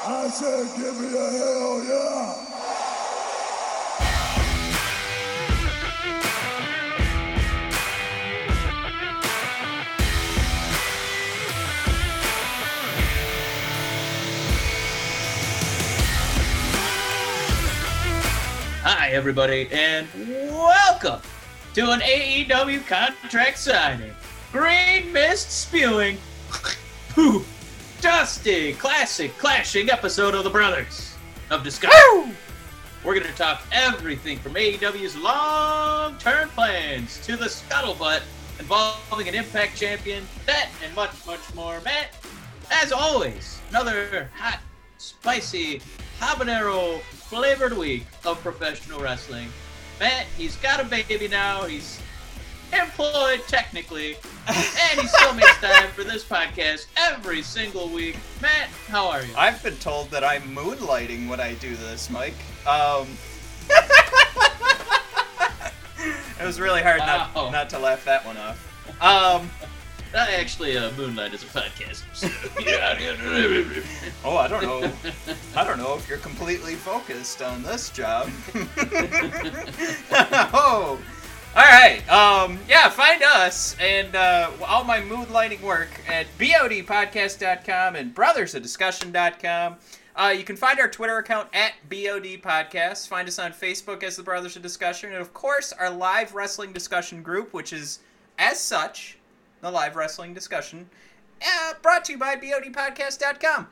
I said, give me a hell yeah. Hi, everybody, and welcome to an AEW contract signing. Green mist spewing. Pooh. Dusty, classic, clashing episode of the Brothers of Discussion. We're going to talk everything from AEW's long term plans to the scuttlebutt involving an Impact champion, that and much, much more. Matt, as always, another hot, spicy, habanero flavored week of professional wrestling. Matt, he's got a baby now. He's employed technically, and he still makes time for this podcast every single week. Matt, how are you? I've been told that I'm moonlighting when I do this, Mike. Um, it was really hard Wow. not, not to laugh that one off. Um, I actually uh, Moonlight is a podcast. oh, I don't know. I don't know if you're completely focused on this job. oh, all right. Um, yeah, find us and uh, all my mood lighting work at bodpodcast.com and brothersofdiscussion.com. Uh, you can find our Twitter account at BOD Podcast. Find us on Facebook as the Brothers of Discussion. And of course, our live wrestling discussion group, which is, as such, the live wrestling discussion, uh, brought to you by BODpodcast.com.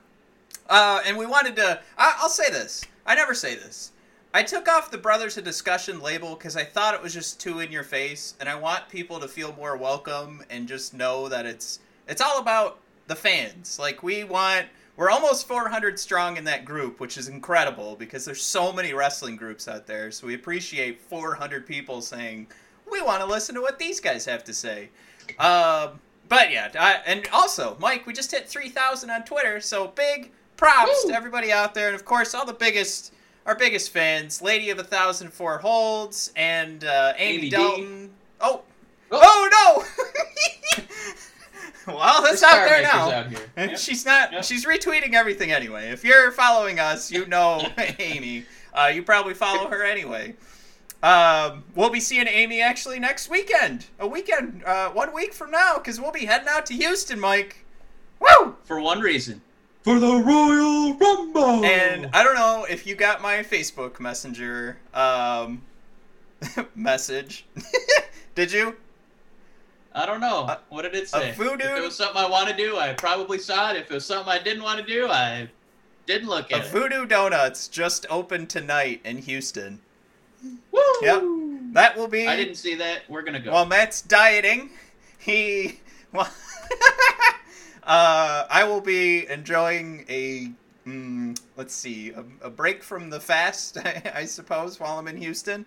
Uh, and we wanted to. I, I'll say this. I never say this. I took off the Brothers of Discussion label because I thought it was just too in your face, and I want people to feel more welcome and just know that it's it's all about the fans. Like we want. We're almost 400 strong in that group, which is incredible because there's so many wrestling groups out there. So we appreciate 400 people saying we want to listen to what these guys have to say. Um, but yeah, I, and also, Mike, we just hit 3,000 on Twitter, so big props Woo! to everybody out there, and of course, all the biggest, our biggest fans, Lady of a Thousand Four Holds, and uh, Amy Amy. Dalton. Oh, Oh. oh no! well, that's The out there now. out. And Yep. she's not. Yep. She's retweeting everything anyway. If you're following us, you know Amy. Uh, you probably follow her anyway. Um, we'll be seeing Amy actually next weekend. A weekend, uh, one week from now, because we'll be heading out to Houston, Mike. Woo! For one reason. For the Royal Rumble. And I don't know if you got my Facebook Messenger um, message. Did you? I don't know. A- what did it say? voodoo- If it was something I want to do, I probably saw it. If it was something I didn't want to do, I didn't look A at it. A voodoo Donuts just opened tonight in Houston. Woo! Yep. That will be. I didn't see that. We're gonna go. While Matt's dieting, he well, uh, I will be enjoying a mm, let's see a, a break from the fast, I, I suppose, while I'm in Houston.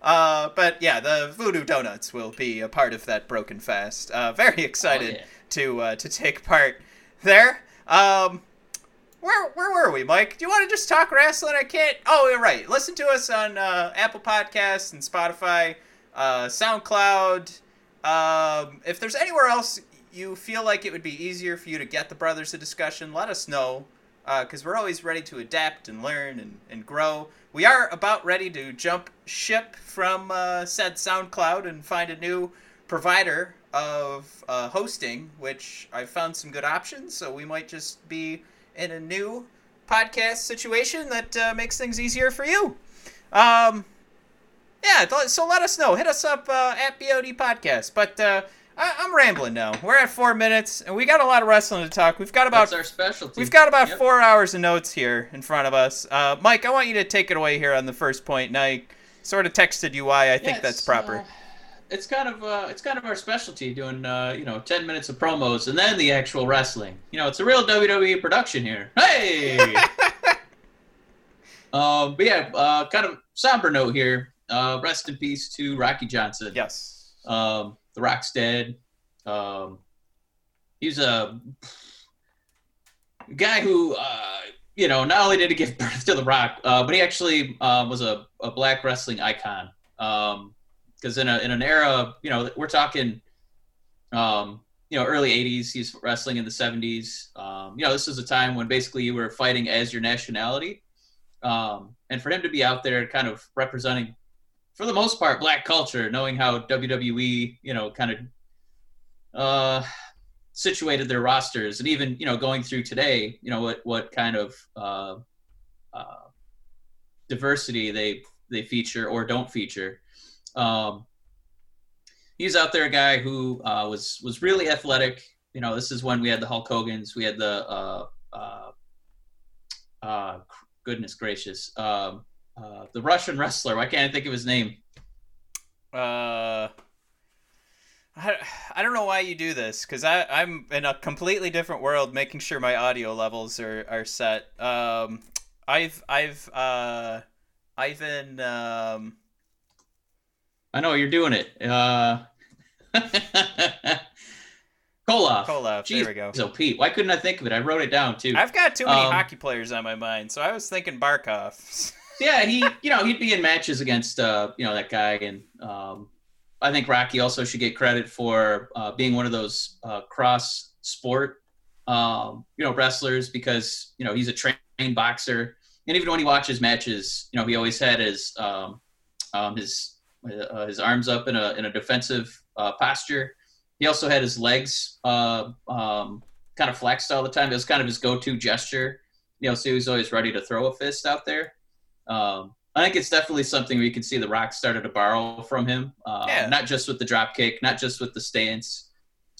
Uh, but yeah, the Voodoo Donuts will be a part of that broken fast. Uh, very excited yeah. to uh, to take part there. Um, where where were we, Mike? Do you want to just talk wrestling? I can't. Oh, you're right. Listen to us on uh, Apple Podcasts and Spotify, uh, SoundCloud. Um, if there's anywhere else you feel like it would be easier for you to get the Brothers a Discussion, let us know. Because we're always ready to adapt and learn and, and grow. We are about ready to jump ship from uh, said SoundCloud and find a new provider of uh, hosting, which I found some good options. So we might just be in a new podcast situation that uh, makes things easier for you. Um, yeah, so let us know. Hit us up uh, at BOD Podcast. But uh, I- I'm rambling now. We're at four minutes, and we got a lot of wrestling to talk. We've got about That's our specialty. We've got about Yep. four hours of notes here in front of us. Uh, Mike, I want you to take it away here on the first point, and I sort of texted you why I think that's proper. uh, it's kind of uh, it's kind of our specialty doing uh, you know ten minutes of promos and then the actual wrestling. You know, it's a real WWE production here. Hey. um, but yeah, uh, kind of somber note here. Uh, rest in peace to Rocky Johnson. yes. Um, the Rock's dead. Um, he's a guy who, uh, you know, not only did he give birth to the Rock, uh, but he actually uh, was a, a black wrestling icon. Because in a in an era, you know, we're talking um, you know early 80s. He's wrestling in the 70s. Um, you know, this is a time when basically you were fighting as your nationality, um, and for him to be out there, kind of representing, for the most part, black culture, knowing how WWE, you know, kind of uh, situated their rosters, and even you know going through today, you know what what kind of uh, uh, diversity they they feature or don't feature. Um, he's out there a guy who uh, was was really athletic. You know, this is when we had the Hulk Hogan's, we had the uh, uh, uh, goodness gracious, um, uh, the Russian wrestler. Why can't I think of his name? Uh, I, I don't know why you do this because I'm in a completely different world, making sure my audio levels are, are set. Um, I've I've uh, Ivan. Um, I know you're doing it. Uh, Koloff. Koloff. Jeez, there we go. So Pete, why couldn't I think of it? I wrote it down too. I've got too many Um, hockey players on my mind, so I was thinking Barkov. yeah, he, you know, he'd be in matches against, uh, you know, that guy, and um, I think Rocky also should get credit for uh, being one of those uh, cross sport, um, you know, wrestlers because you know he's a trained boxer, and even when he watches matches, you know, he always had his um, um, his uh, his arms up in a in a defensive uh, posture. He also had his legs uh, um, kind of flexed all the time. It was kind of his go-to gesture. You know, so he was always ready to throw a fist out there. Um, I think it's definitely something where you can see the Rock started to borrow from him. Uh, Yeah. Not just with the drop kick, not just with the stance.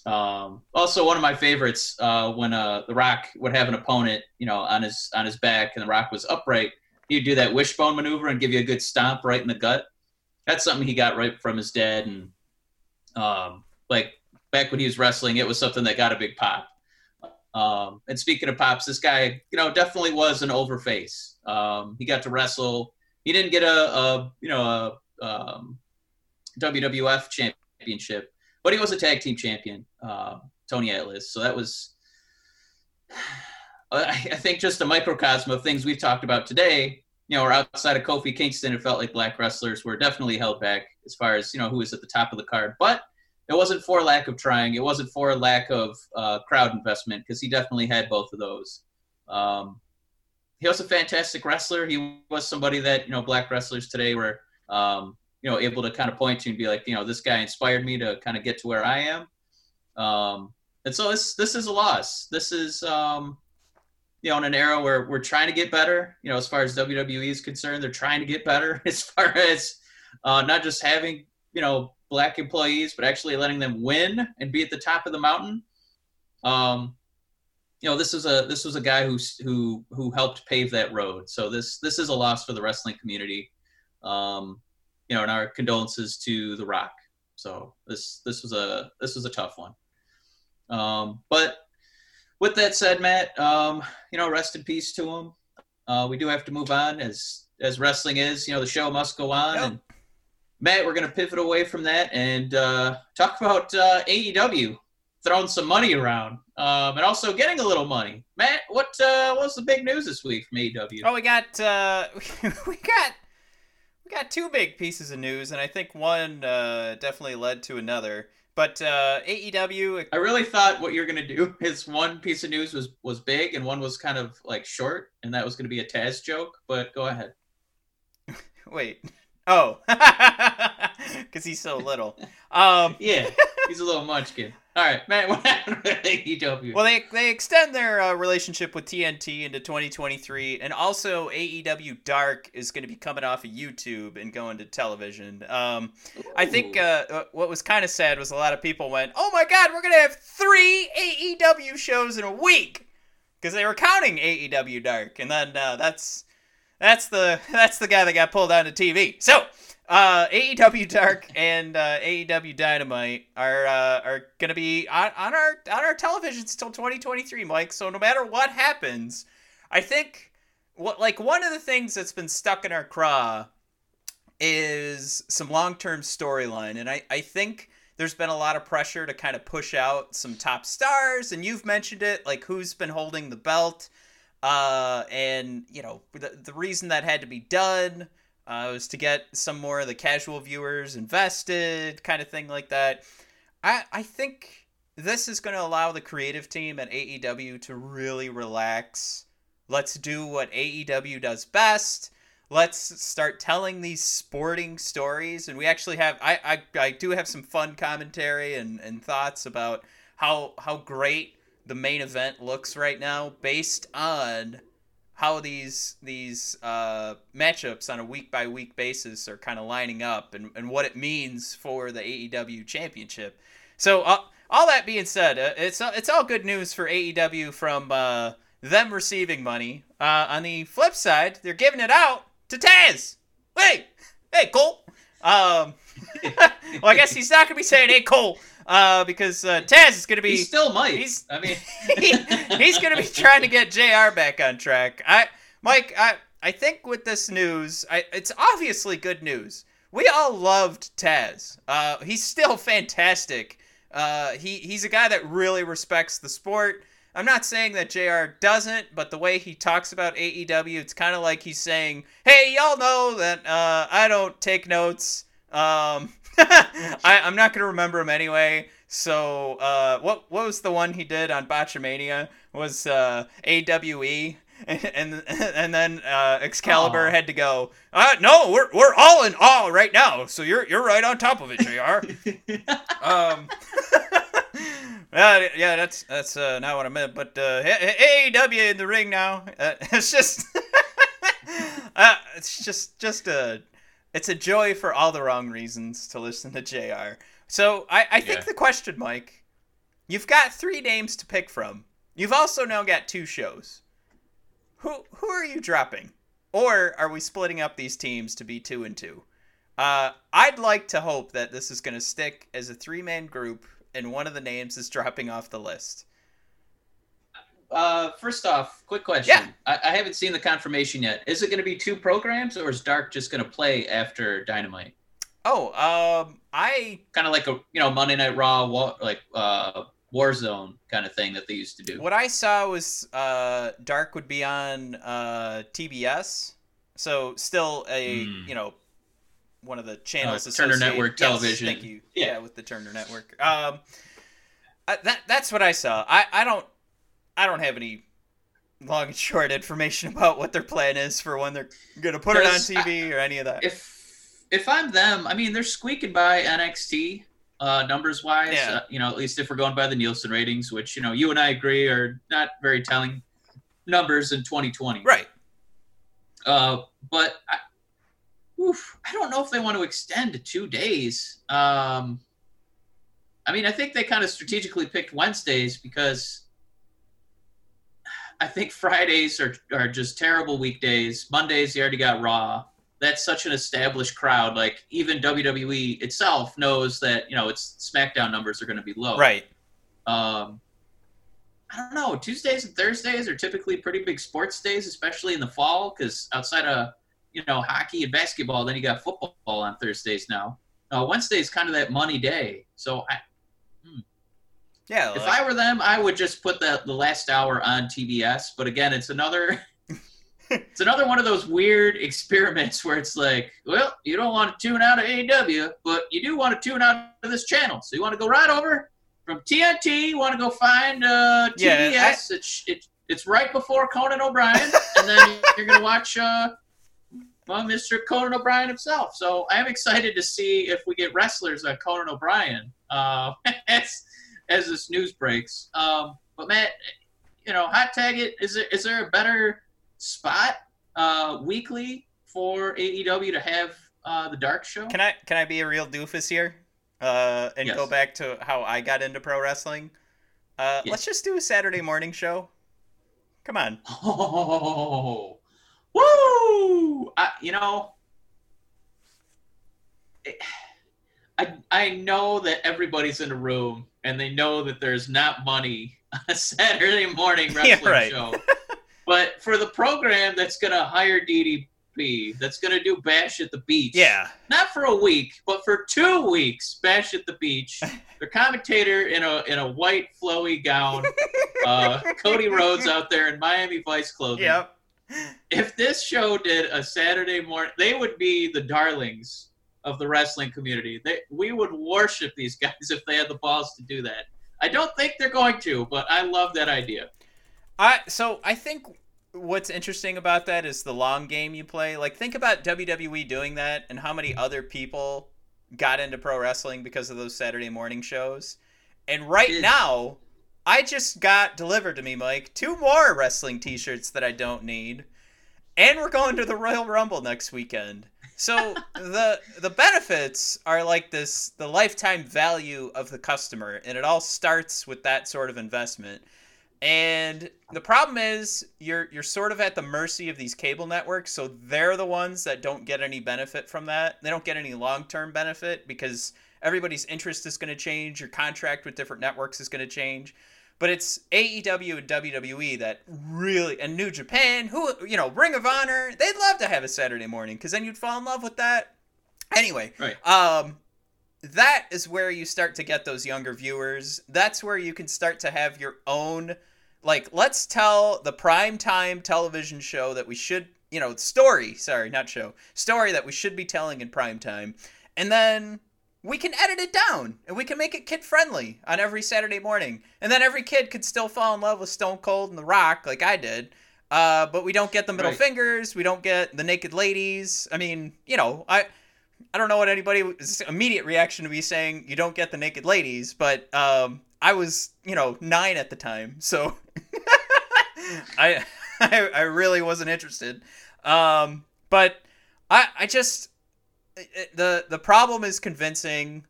Um, also, one of my favorites uh, when uh, the Rock would have an opponent, you know, on his on his back, and the Rock was upright. He'd do that wishbone maneuver and give you a good stomp right in the gut. That's something he got right from his dad, and um, like back when he was wrestling, it was something that got a big pop. Um, and speaking of pops, this guy, you know, definitely was an overface. Um, he got to wrestle. He didn't get a, a you know, a um, WWF championship, but he was a tag team champion, uh, Tony Atlas. So that was, I I think, just a microcosm of things we've talked about today. You know, or outside of Kofi Kingston, it felt like black wrestlers were definitely held back as far as you know who was at the top of the card. But it wasn't for lack of trying. It wasn't for lack of uh, crowd investment because he definitely had both of those. Um, he was a fantastic wrestler. He was somebody that you know black wrestlers today were um, you know able to kind of point to and be like, you know, this guy inspired me to kind of get to where I am. Um, and so this this is a loss. This is um, you know in an era where we're trying to get better. You know, as far as WWE is concerned, they're trying to get better as far as uh, not just having you know black employees, but actually letting them win and be at the top of the mountain. Um, you know, this is a this was a guy who who who helped pave that road. So this this is a loss for the wrestling community. Um, you know, and our condolences to The Rock. So this this was a this was a tough one. Um, but with that said, Matt, um, you know, rest in peace to him. Uh, we do have to move on as as wrestling is. You know, the show must go on. Yep. And Matt, we're going to pivot away from that and uh, talk about uh, AEW throwing some money around um, and also getting a little money. Matt, what uh, what's the big news this week from AEW? Oh, we got uh, we got we got two big pieces of news, and I think one uh, definitely led to another. But uh, AEW, I really thought what you're going to do is one piece of news was was big and one was kind of like short, and that was going to be a Taz joke. But go ahead. wait, oh, because he's so little. Um, Yeah, he's a little munchkin. All right, Matt, what happened with AEW? Well, they they extend their uh, relationship with TNT into 2023, and also AEW Dark is going to be coming off of YouTube and going to television. Um, I think uh, uh, what was kind of sad was a lot of people went, "Oh my God, we're going to have three AEW shows in a week," because they were counting AEW Dark, and then uh, that's that's the that's the guy that got pulled onto TV. So. Uh, AEW Dark and uh, AEW Dynamite are uh, are gonna be on, on our on our televisions till 2023, Mike. So no matter what happens, I think what like one of the things that's been stuck in our craw is some long term storyline, and I I think there's been a lot of pressure to kind of push out some top stars, and you've mentioned it, like who's been holding the belt, uh, and you know the the reason that had to be done uh, was to get some more of the casual viewers invested, kind of thing like that. I I think this is going to allow the creative team at AEW to really relax. Let's do what AEW does best. Let's start telling these sporting stories. And we actually have, I, I, I do have some fun commentary and, and thoughts about how how great the main event looks right now based on how these these uh, matchups on a week by week basis are kind of lining up and, and what it means for the AEW championship. So uh, all that being said, uh, it's it's all good news for AEW from uh, them receiving money. Uh, on the flip side, they're giving it out to Taz. Hey, hey, Cole. Um, well, I guess he's not gonna be saying "Hey, Cole." Uh, because uh, Taz is gonna be He still might. he's- I mean, he, he's going to be trying to get JR back on track. I Mike, I I think with this news, I, it's obviously good news. We all loved Taz. Uh, he's still fantastic. Uh, he he's a guy that really respects the sport. I'm not saying that JR doesn't, but the way he talks about AEW, it's kind of like he's saying, "Hey, y'all know that uh, I don't take notes. Um, I, I'm not gonna remember him anyway." So, uh, what what was the one he did on Botchamania? Was uh, AWE, and and, and then uh, Excalibur Aw. had to go. Uh, no, we're we're all in awe right now. So you're you're right on top of it, Jr. um, yeah, yeah, that's that's uh, not what I meant. But uh, AEW in the ring now. Uh, it's just, uh, it's just just a, it's a joy for all the wrong reasons to listen to Jr. So I I think Yeah. the question, Mike, you've got three names to pick from. You've also now got two shows. Who who are you dropping? Or are we splitting up these teams to be two and two? Uh, I'd like to hope that this is going to stick as a three man group and one of the names is dropping off the list. Uh, first off, quick question. Yeah. I, I haven't seen the confirmation yet. Is it going to be two programs, or is Dark just going to play after Dynamite? Oh, um, I Kind of like a you know Monday Night Raw, wa- like uh, Warzone kind of thing that they used to do. what I saw was uh, Dark would be on uh, TBS, so still a Hmm. you know one of the channels. Uh, Turner Network Yes, Television. thank you. Yeah. Yeah. with the Turner Network. Um, uh, that that's what I saw. I I don't I don't have any long and short information about what their plan is for when they're gonna put it on Because I- TV or any of that. If if I'm them, I mean they're squeaking by NXT uh, numbers wise. Yeah. Uh, you know, at least if we're going by the Nielsen ratings, which you know you and I agree are not very telling numbers in 2020. right. Uh, but I, oof, I don't know if they want to extend to two days. Um, I mean, I think they kind of strategically picked Wednesdays because I think Fridays are, are just terrible weekdays. Mondays, you already got Raw. That's such an established crowd. Like, even WWE itself knows that, you know, its SmackDown numbers are going to be low. Right. Um, I don't know. Tuesdays and Thursdays are typically pretty big sports days, especially in the fall, because outside of you know hockey and basketball, then you got football on Thursdays now. Uh, Wednesday's kind of that money day. So I, Yeah. if I were them, I would just put the the last hour on TBS. But again, it's another. It's another one of those weird experiments where it's like, well, you don't want to tune out of AEW, but you do want to tune out of this channel. So you want to go right over from TNT. You want to go find uh, TBS. Yeah, it's it, it's right before Conan O'Brien, and then you're gonna watch uh, well, Mr. Conan O'Brien himself. So I'm excited to see if we get wrestlers like Conan O'Brien uh, as as this news breaks. Um, but Matt, you know, hot tag it. Is there is there a better spot uh, weekly for AEW to have uh, the Dark Show? Can I can I be a real doofus here? Uh, and Yes. go back to how I got into pro wrestling. Uh, Yes. let's just do a Saturday morning show. Come on. Oh, woo! I, you know, it- I I know that everybody's in a room and they know that there's not money on a Saturday morning Yeah, wrestling right. show. But for the program that's gonna hire DDP, that's gonna do Bash at the Beach, Yeah. not for a week, but for two weeks, Bash at the Beach. Their commentator in a in a white flowy gown, uh, Cody Rhodes out there in Miami Vice clothing. Yep. If this show did a Saturday morning, they would be the darlings of the wrestling community. They, we would worship these guys if they had the balls to do that. I don't think they're going to, but I love that idea. I so I think what's interesting about that is the long game you play. Like think about WWE doing that and how many other people got into pro wrestling because of those Saturday morning shows. And right Did- now, I just got delivered to me, Mike, two more wrestling t-shirts that I don't need. And we're going to the Royal Rumble next weekend. So the the benefits are like this the lifetime value of the customer and it all starts with that sort of investment. And the problem is you're you're sort of at the mercy of these cable networks, so they're the ones that don't get any benefit from that. They don't get any long-term benefit because everybody's interest is going to change, your contract with different networks is going to change. But it's AEW and WWE that really and New Japan, who you know, Ring of Honor, they'd love to have a Saturday morning because then you'd fall in love with that. Anyway, Right. um, that is where you start to get those younger viewers. That's where you can start to have your own, like, let's tell the prime time television show that we should, you know, story, sorry, not show, story that we should be telling in prime time. And then we can edit it down and we can make it kid friendly on every Saturday morning. And then every kid could still fall in love with Stone Cold and The Rock like I did. Uh, but we don't get the middle Right. fingers. We don't get the naked ladies. I mean, you know, I I don't know what anybody's immediate reaction to be saying you don't get the naked ladies, but um, I was, you know, nine at the time, so I, I I really wasn't interested. Um, but I I just it- the the problem is convincing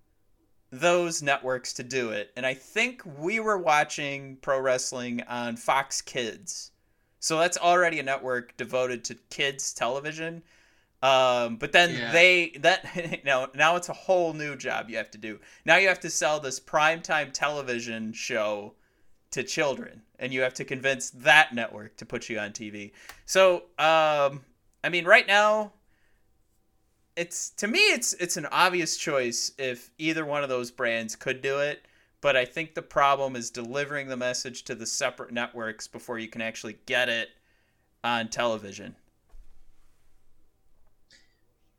those networks to do it, and I think we were watching pro wrestling on Fox Kids, so that's already a network devoted to kids television. Um, but then Yeah. they that now now it's a whole new job you have to do. Now you have to sell this primetime television show to children, and you have to convince that network to put you on TV. So, um, I mean, right now, it's to me, it's it's an obvious choice if either one of those brands could do it. But I think the problem is delivering the message to the separate networks before you can actually get it on television.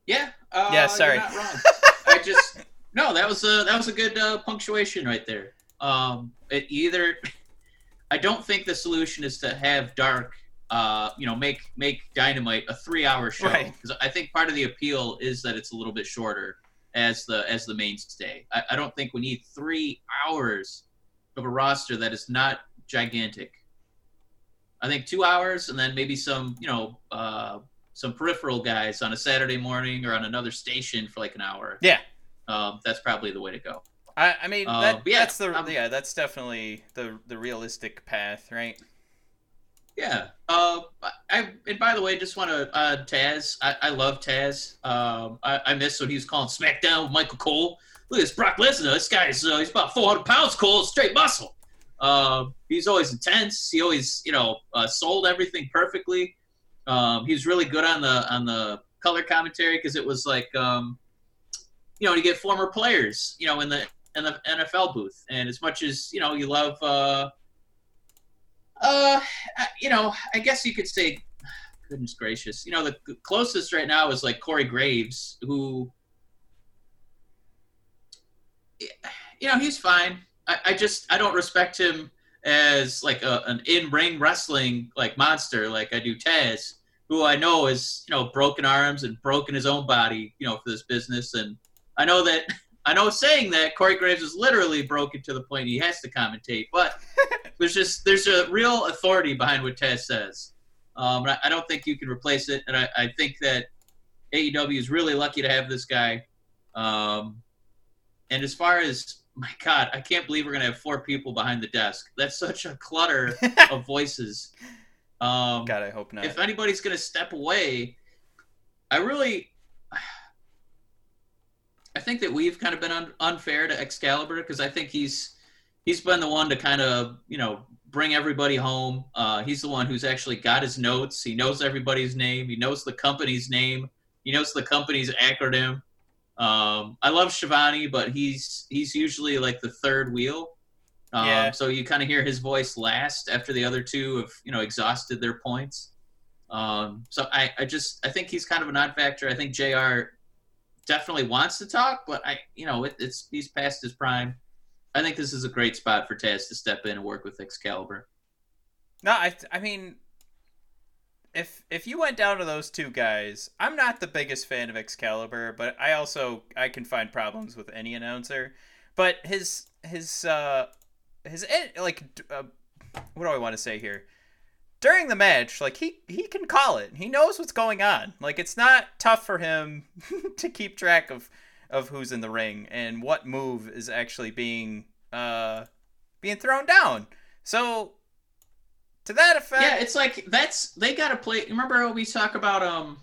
Yeah. Uh, Yeah, sorry. You're not wrong. I just no. That was a that was a good uh, punctuation right there. Um, it either I don't think the solution is to have Dark, uh, you know, make make Dynamite a three hour show Right. because I think part of the appeal is that it's a little bit shorter as the as the mainstay. I, I don't think we need three hours of a roster that is not gigantic. I think two hours and then maybe some, you know, uh, some peripheral guys on a Saturday morning or on another station for like an hour. Yeah. Um, that's probably the way to go. I, I mean, Uh, that, but yeah, that's the um, yeah, that's definitely the the realistic path, right? Yeah. Uh, I and by the way, just want to uh, Taz. I, I love Taz. Um, I, I miss when he was calling SmackDown with Michael Cole. Look at this Brock Lesnar. This guy's uh, he's about 400 pounds. Cole, straight muscle. Um, he's always intense. He always you know uh, sold everything perfectly. Um, he was really good on the on the color commentary because it was like um, you know you get former players you know in the in the NFL booth, and as much as you know you love. Uh, uh, you know, I guess you could say, goodness gracious, you know, the closest right now is like Corey Graves, who, you know, he's fine. I, I just I don't respect him as like a, an in ring wrestling like monster like I do Taz, who I know is you know broken arms and broken his own body, you know, for this business, and I know that. I know saying that Corey Graves is literally broken to the point he has to commentate, but there's just there's a real authority behind what Taz says. Um, and I, I don't think you can replace it, and I, I think that AEW is really lucky to have this guy. Um, and as far as my God, I can't believe we're gonna have four people behind the desk. That's such a clutter of voices. Um, God, I hope not. if anybody's going to step away, I really, I think that we've kind of been un- unfair to Excalibur because I think he's he's been the one to kind of you know bring everybody home. Uh, he's the one who's actually got his notes. He knows everybody's name. He knows the company's name. He knows the company's acronym. Um, I love Schiavone, but he's he's usually like the third wheel. Um, Yeah. So you kind of hear his voice last after the other two have you know exhausted their points. Um, so I, I just I think he's kind of a non-factor. I think Jr. definitely wants to talk, but I you know it, it's he's past his prime. I think this is a great spot for Taz to step in and work with Excalibur. No, I I mean if if you went down to those two guys, I'm not the biggest fan of Excalibur, but I also I can find problems with any announcer. But his his uh his like uh, what do I want to say here? During the match, like he he can call it. He knows what's going on. Like it's not tough for him to keep track of of who's in the ring and what move is actually being uh being thrown down. So to that effect. Yeah, it's like that's they got to play. Remember we talk about um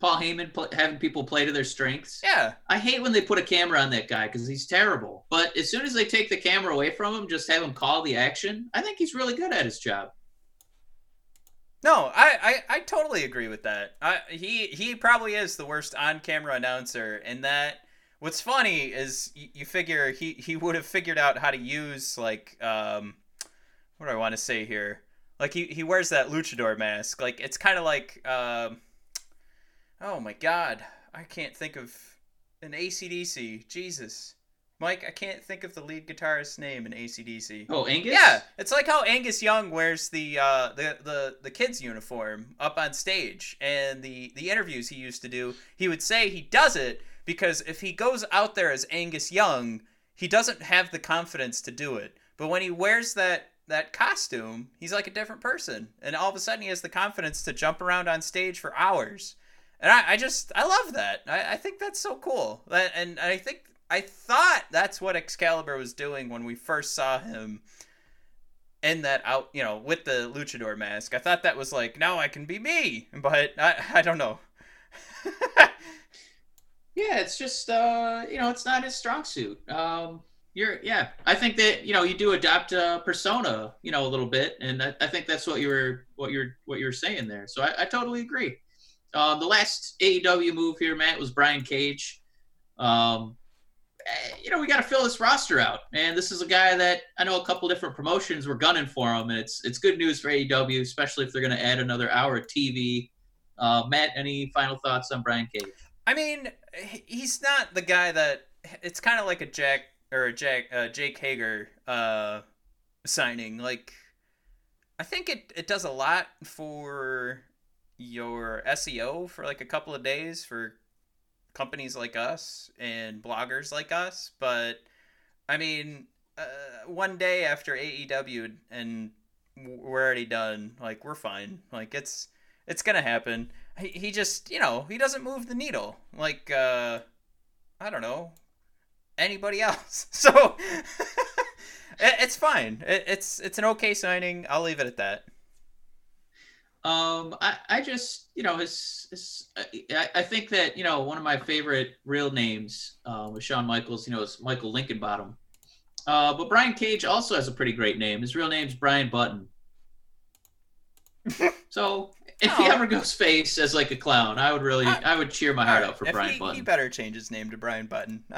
Paul Heyman having people play to their strengths. Yeah, I hate when they put a camera on that guy because he's terrible. But as soon as they take the camera away from him, just have him call the action. I think he's really good at his job. No, I, I, I totally agree with that. I, he he probably is the worst on camera announcer, and that what's funny is you, you figure he, he would have figured out how to use like um what do I want to say here like he, he wears that luchador mask. Like it's kind of like, um, oh my god, I can't think of an ACDC. Jesus, Mike, I can't think of the lead guitarist's name in ACDC. Oh, Angus. Yeah, it's like how Angus Young wears the uh, the the the kids uniform up on stage, and the the interviews he used to do. He would say he does it because if he goes out there as Angus Young, he doesn't have the confidence to do it. But when he wears that that costume, he's like a different person. And all of a sudden, he has the confidence to jump around on stage for hours. And I, I just, I love that. I, I think that's so cool. That, and I think, I thought that's what Excalibur was doing when we first saw him in that out, you know, with the luchador mask. I thought that was like, now I can be me. But I, I don't know. yeah, it's just, uh, you know, it's not his strong suit. Um, you're yeah. I think that you know you do adopt a persona, you know, a little bit, and I, I think that's what you were what you're what you're saying there. So I, I totally agree. Uh, the last AEW move here, Matt, was Brian Cage. Um, you know, we got to fill this roster out, and this is a guy that I know a couple different promotions were gunning for him, and it's it's good news for AEW, especially if they're going to add another hour of TV. Uh, Matt, any final thoughts on Brian Cage? I mean, he's not the guy that. It's kind of like a Jack or Jake uh, Jake Hager uh, signing. Like, I think it it does a lot for your SEO for like a couple of days for companies like us and bloggers like us. But I mean, uh, one day after AEW and we're already done. Like we're fine. Like it's it's gonna happen. He, he just you know he doesn't move the needle. Like uh, I don't know anybody else. So it's fine. It's it's an okay signing. I'll leave it at that. Um, I, I just you know his, his I, I think that you know one of my favorite real names uh, with Shawn Michaels you know is Michael Hickenbottom, uh, but Brian Cage also has a pretty great name. His real name's Brian Button. so if he ever goes face as like a clown, I would really I, I would cheer my heart out for Brian he, Button. He better change his name to Brian Button.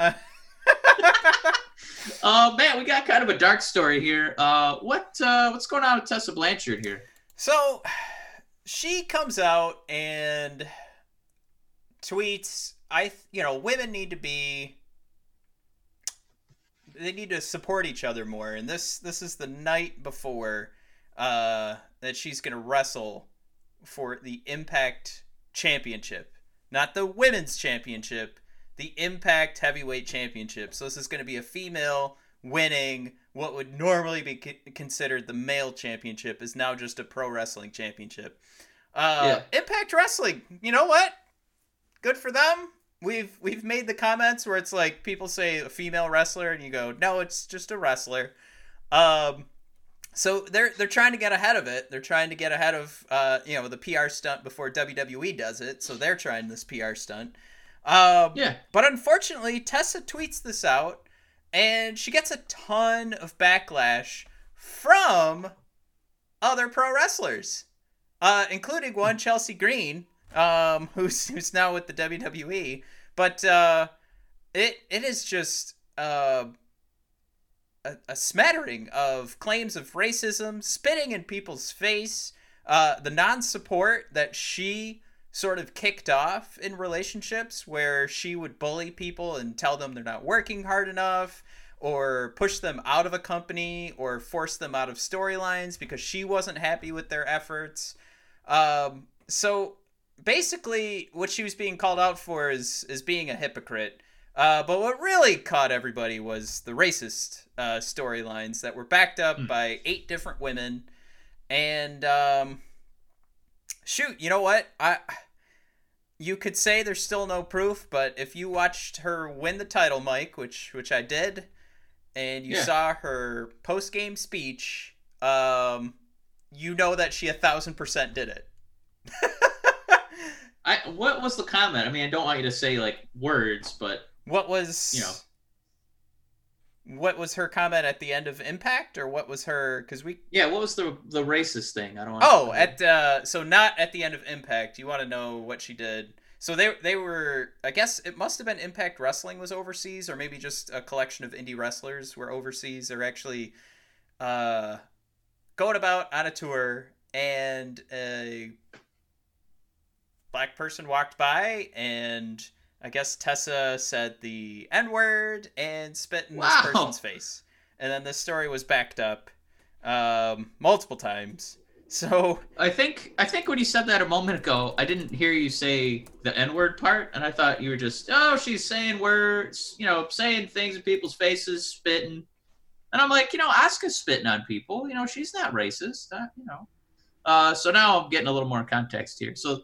uh, man, we got kind of a dark story here. Uh, what uh, what's going on with Tessa Blanchard here? So, she comes out and tweets, "I, you know, women need to be." They need to support each other more, and this this is the night before uh, that she's gonna wrestle for the Impact Championship, not the Women's Championship, the Impact Heavyweight Championship. So this is to be a female winning what would normally be considered the male championship is now just a pro wrestling championship. Uh, yeah. Impact Wrestling, you know what? Good for them. We've we've made the comments where it's like people say a female wrestler and you go, no, it's just a wrestler. Um, so they're they're trying to get ahead of it. They're trying to get ahead of uh, you know the PR stunt before WWE does it. So they're trying this PR stunt. Um, yeah. But unfortunately, Tessa tweets this out, and she gets a ton of backlash from other pro wrestlers, uh, including one Chelsea Green, um, who's who's now with the WWE. But uh, it it is just uh, a, a smattering of claims of racism, spitting in people's face, uh, the non-support that she sort of kicked off in relationships where she would bully people and tell them they're not working hard enough or push them out of a company or force them out of storylines because she wasn't happy with their efforts. Um, so basically, what she was being called out for is is being a hypocrite. Uh, but what really caught everybody was the racist uh, storylines that were backed up Hmm. by eight different women, and um, shoot, you know what? I you could say there's still no proof, but if you watched her win the title, Mike, which which I did, and you Yeah. saw her post game speech, um, you know that she a thousand percent did it. I what was the comment? I mean, I don't want you to say like words, but What was You know. What was her comment at the end of Impact, or what was her? Because we yeah, what was the the racist thing? I don't. oh at uh so not at the end of Impact. You want to know what she did? So they they were I guess it must have been Impact Wrestling was overseas, or maybe just a collection of indie wrestlers were overseas. They're actually uh going about on a tour, and a black person walked by and I guess Tessa said the N word and spit in Wow. this person's face. And then this story was backed up um, multiple times. So, I think I think when you said that a moment ago, I didn't hear you say the N word part, and I thought you were just oh she's saying words, you know, saying things in people's faces, spitting, and I'm like, you know, Asuka's spitting on people, you know, she's not racist, uh, you know. Uh, so now I'm getting a little more context here. So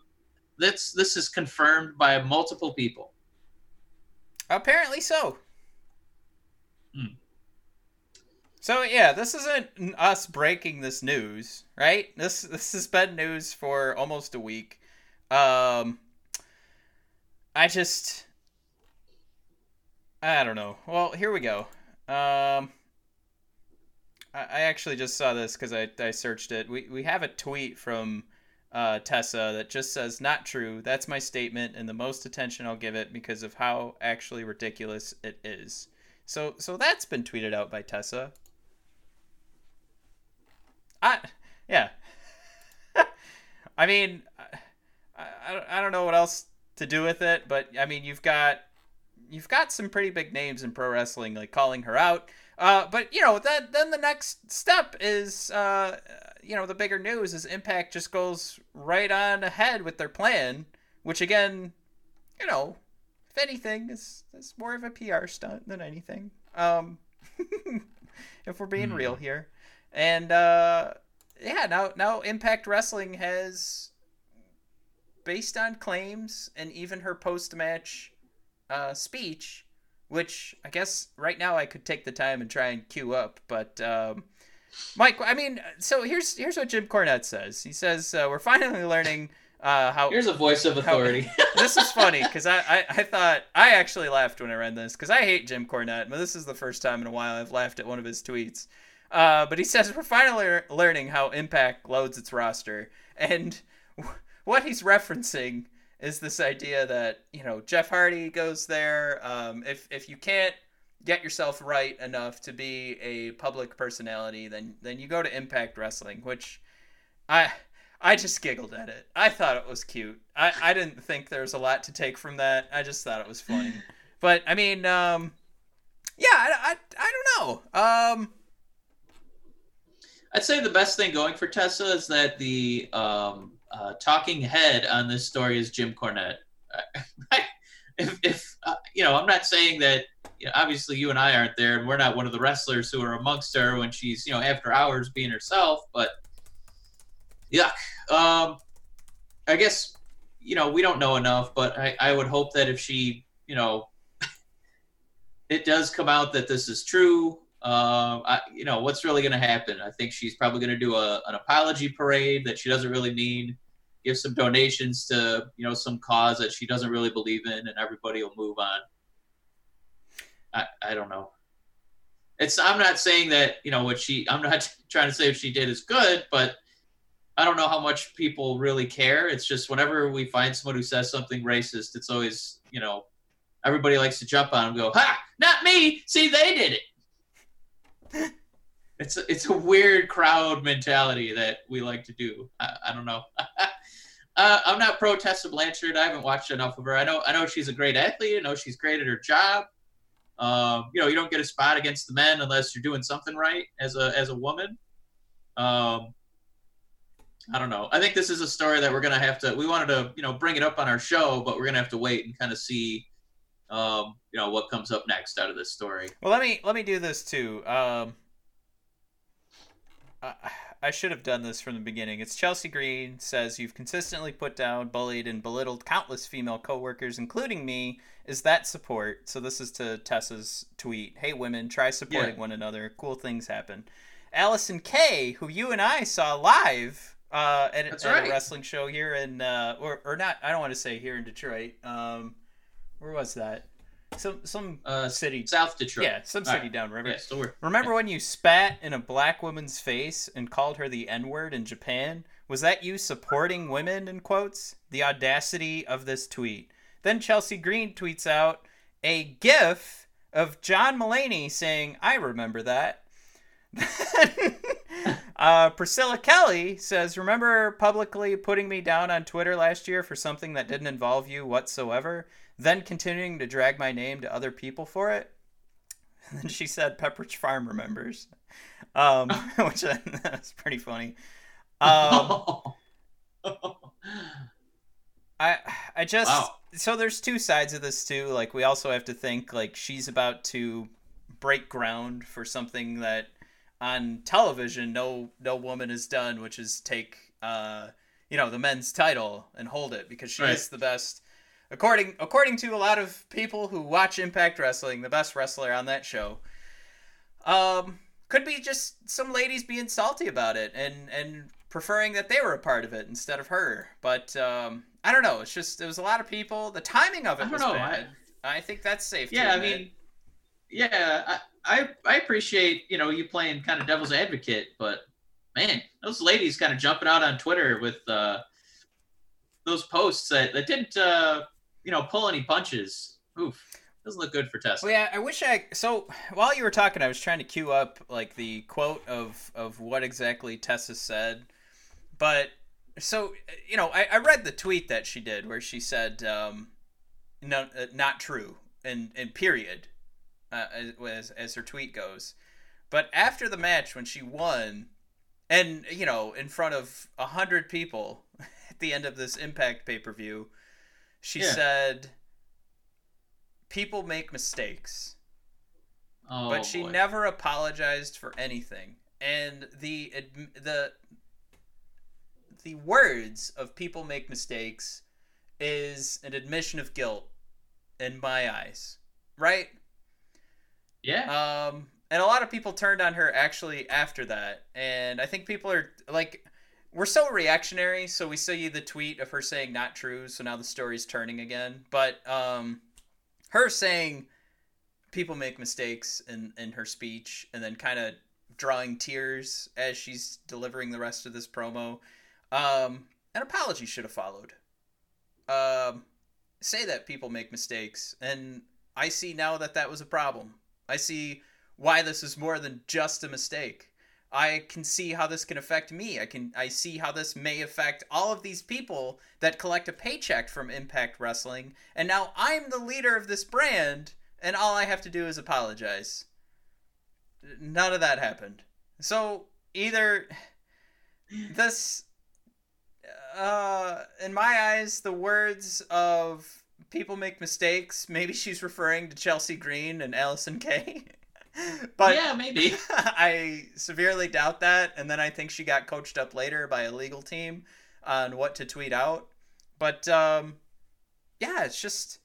this this is confirmed by multiple people. Apparently so. Hmm. So yeah, this isn't us breaking this news, right? This this has been news for almost a week. Um I just I don't know. Well, here we go. Um I, I actually just saw this because I, I searched it. We we have a tweet from uh, Tessa that just says not true. That's my statement, and the most attention I'll give it because of how actually ridiculous it is. So so that's been tweeted out by Tessa. I yeah. I mean, I, I, I don't know what else to do with it, but I mean, you've got you've got some pretty big names in pro wrestling like calling her out. Uh, but you know, that then the next step is uh, you know, the bigger news is Impact just goes right on ahead with their plan, which again, you know, if anything, is is more of a PR stunt than anything. Um, if we're being Hmm. real here, and uh, yeah, now now Impact Wrestling has, based on claims and even her post match uh, speech, which I guess right now I could take the time and try and queue up, but. Um, Mike, I mean, so here's here's what Jim Cornette says. He says uh, we're finally learning uh, how Here's a voice of authority. this is funny because I, I, I thought I actually laughed when I read this because I hate Jim Cornette, but this is the first time in a while I've laughed at one of his tweets. Uh, but he says we're finally learning how Impact loads its roster, and w- what he's referencing is this idea that you know Jeff Hardy goes there. Um, if if you can't get yourself right enough to be a public personality, then then you go to Impact Wrestling, which I I just giggled at it. I thought it was cute. I, I didn't think there was a lot to take from that. I just thought it was funny. But I mean, um, yeah, I, I, I don't know. Um, I'd say the best thing going for Tessa is that the um, uh, talking head on this story is Jim Cornette. if, if uh, you know, I'm not saying that. You know, obviously, you and I aren't there, and we're not one of the wrestlers who are amongst her when she's, you know, after hours being herself. But yuck. Um, I guess you know we don't know enough, but I, I would hope that if she, you know, it does come out that this is true. Um, I, you know, what's really going to happen? I think she's probably going to do a, an apology parade that she doesn't really need, give some donations to, you know, some cause that she doesn't really believe in, and everybody will move on. I, I don't know. It's I'm not saying that you know what she I'm not trying to say if she did is good, but I don't know how much people really care. It's just whenever we find someone who says something racist, it's always you know everybody likes to jump on and go, "Ha! Not me! See, they did it." it's a, it's a weird crowd mentality that we like to do. I, I don't know. uh, I'm not pro Tessa Blanchard. I haven't watched enough of her. I know I know she's a great athlete. I know she's great at her job. Um, you know, you don't get a spot against the men unless you're doing something right as a as a woman. Um, I don't know. I think this is a story that we're gonna have to. We wanted to, you know, bring it up on our show, but we're gonna have to wait and kind of see, um, you know, what comes up next out of this story. Well, let me let me do this too. Um, I, I should have done this from the beginning. It's Chelsea Green says you've consistently put down, bullied, and belittled countless female coworkers, including me. Is that support? So this is to Tessa's tweet. Hey, women, try supporting Yeah. one another. Cool things happen. Allysin Kay, who you and I saw live uh, at, at right. a wrestling show here in, uh, or or not. I don't want to say here in Detroit. Um, where was that? Some some Uh, city. South Detroit. Yeah, some city right. downriver. Yeah, Remember when you spat in a black woman's face and called her the N word in Japan? Was that you supporting women in quotes? The audacity of this tweet. Then Chelsea Green tweets out a GIF of John Mulaney saying, I remember that. uh, Priscilla Kelly says, Remember publicly putting me down on Twitter last year for something that didn't involve you whatsoever? Then continuing to drag my name to other people for it? And then she said Pepperidge Farm remembers, um, which that's pretty funny. Um, I I just Wow. so there's two sides of this too. Like we also have to think like she's about to break ground for something that on television no no woman has done, which is take uh you know the men's title and hold it because she Right. is the best according according to a lot of people who watch Impact Wrestling, the best wrestler on that show. Um, could be just some ladies being salty about it and and preferring that they were a part of it instead of her. But um, I don't know. It's just there was a lot of people. The timing of I it was know. bad. I, think that's safe. to yeah, I mean, yeah, I, I I appreciate you know you playing kind of devil's advocate, but man, those ladies kind of jumping out on Twitter with uh, those posts that that didn't uh, you know pull any punches. Oof, doesn't look good for Tessa. Well, yeah, I wish I. So while you were talking, I was trying to queue up like the quote of of what exactly Tessa said, but so you know, I, I read the tweet that she did where she said, um, "No, uh, not true," and and period, uh, as as her tweet goes. But after the match, when she won, and you know, in front of a hundred people at the end of this Impact pay per view, she Yeah. said people make mistakes oh, but she boy. never apologized for anything and the the the words of people make mistakes is an admission of guilt in my eyes right Yeah, um and a lot of people turned on her actually after that and i think people are like we're so reactionary so we see the tweet of her saying not true so now the story's turning again. But um her saying people make mistakes in in her speech and then kind of drawing tears as she's delivering the rest of this promo. Um an apology should have followed. Um say that people make mistakes and i see now that that was a problem. I see why this is more than just a mistake i can see how this can affect me. I can i see how this may affect all of these people that collect a paycheck from impact wrestling. And now i'm the leader of this brand and all i have to do is apologize. None of that happened. So either this uh in my eyes the words of people make mistakes maybe she's referring to chelsea green and Allysin Kay but yeah, maybe. I severely doubt that, and then I think she got coached up later by a legal team on what to tweet out. But um, yeah, it's just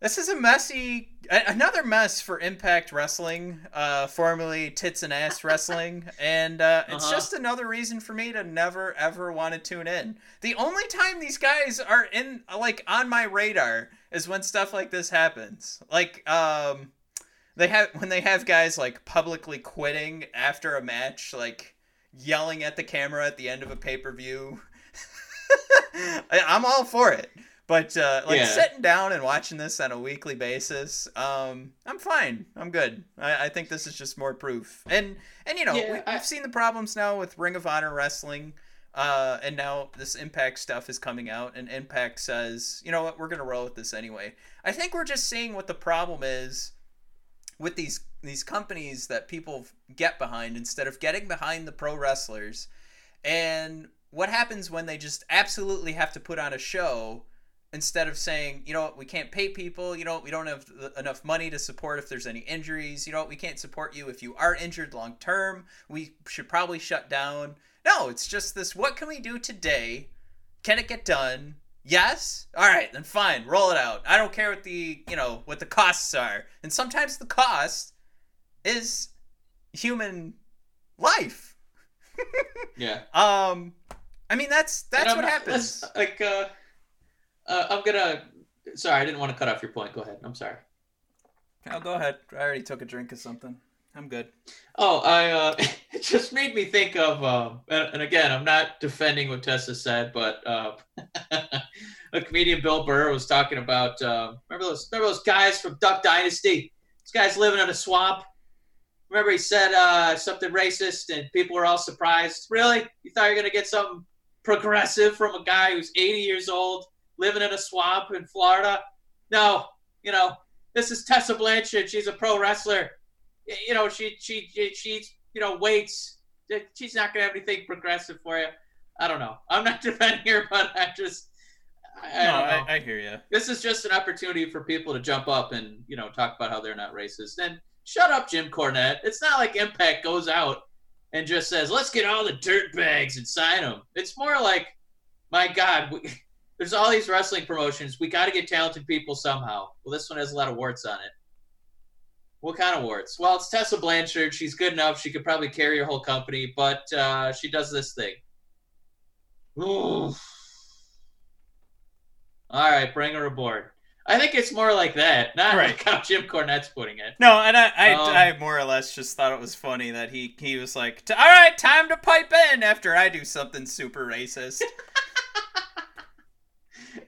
this is a messy, another mess for Impact Wrestling, uh, formerly Tits and Ass Wrestling, and uh, it's Uh-huh. just another reason for me to never ever want to tune in. The only time these guys are in, like, on my radar is when stuff like this happens. Like, um, they have when they have guys like publicly quitting after a match, like yelling at the camera at the end of a pay per view. I'm all for it, but uh, like Yeah. sitting down and watching this on a weekly basis, um, I'm fine. I'm good. I, I think this is just more proof. And and you know Yeah, we, I- we've seen the problems now with Ring of Honor wrestling. Uh, and now this Impact stuff is coming out, and Impact says, you know what, we're gonna roll with this anyway. I think we're just seeing what the problem is with these these companies that people get behind instead of getting behind the pro wrestlers. And what happens when they just absolutely have to put on a show instead of saying, you know what, we can't pay people, you know, we don't have enough money to support if there's any injuries, you know, we can't support you if you are injured long term. We should probably shut down. No, it's just this what can we do today? Can it get done? Yes? All right, then fine, roll it out. I don't care what the, you know, what the costs are. And sometimes the cost is human life. Yeah. Um I mean that's that's what happens. Like, uh, uh, I'm gonna. Sorry, I didn't want to cut off your point. Go ahead. I'm sorry. Oh, go ahead. I already took a drink of something. I'm good. Oh, I uh, it just made me think of um, and, again, I'm not defending what Tessa said, but uh, a comedian Bill Burr was talking about uh, remember those remember those guys from Duck Dynasty? These guys living in a swamp. Remember he said uh, something racist, and people were all surprised. Really, you thought you were gonna get something progressive from a guy who's 80 years old living in a swamp in Florida? No, you know this is Tessa Blanchard. She's a pro wrestler you know, she she she she's you know waits. She's not gonna have anything progressive for you. I don't know. I'm not defending her, but I just I, I no. I, I hear you. this is just an opportunity for people to jump up and you know talk about how they're not racist. And shut up, Jim Cornette. It's not like Impact goes out and just says, "Let's get all the dirt bags and sign them." It's more like, my God, we, there's all these wrestling promotions. We got to get talented people somehow. Well, this one has a lot of warts on it. What kind of warts? Well, it's Tessa Blanchard. She's good enough. She could probably carry your whole company, but uh, she does this thing. Ooh. All right, bring her aboard. I think it's more like that, not Right. like how Jim Cornette's putting it. No, and I, I, Um, I more or less just thought it was funny that he, he was like, "All right, time to pipe in after I do something super racist."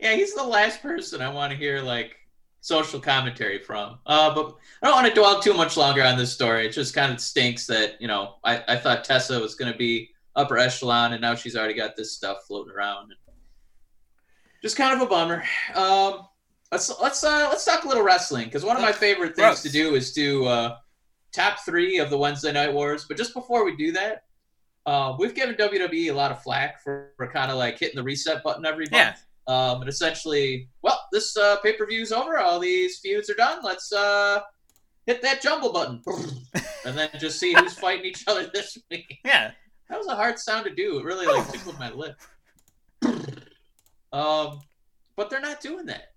Yeah, he's the last person I want to hear like social commentary from. Uh, but I don't want to dwell too much longer on this story. It just kind of stinks that you know I, I thought Tessa was going to be upper echelon, and now she's already got this stuff floating around. Just kind of a bummer. Um, let's let's uh, let's talk a little wrestling because one of my favorite things Gross. to do is do uh, top three of the Wednesday Night Wars. But just before we do that. Uh, we've given WWE a lot of flack for, for kind of like hitting the reset button every month. Yeah. Um, and essentially, well, this uh, pay per view's over. All these feuds are done. Let's uh, hit that jumble button, and then just see who's fighting each other this week. yeah, That was a hard sound to do. It really like tickled my lip. Um, but they're not doing that.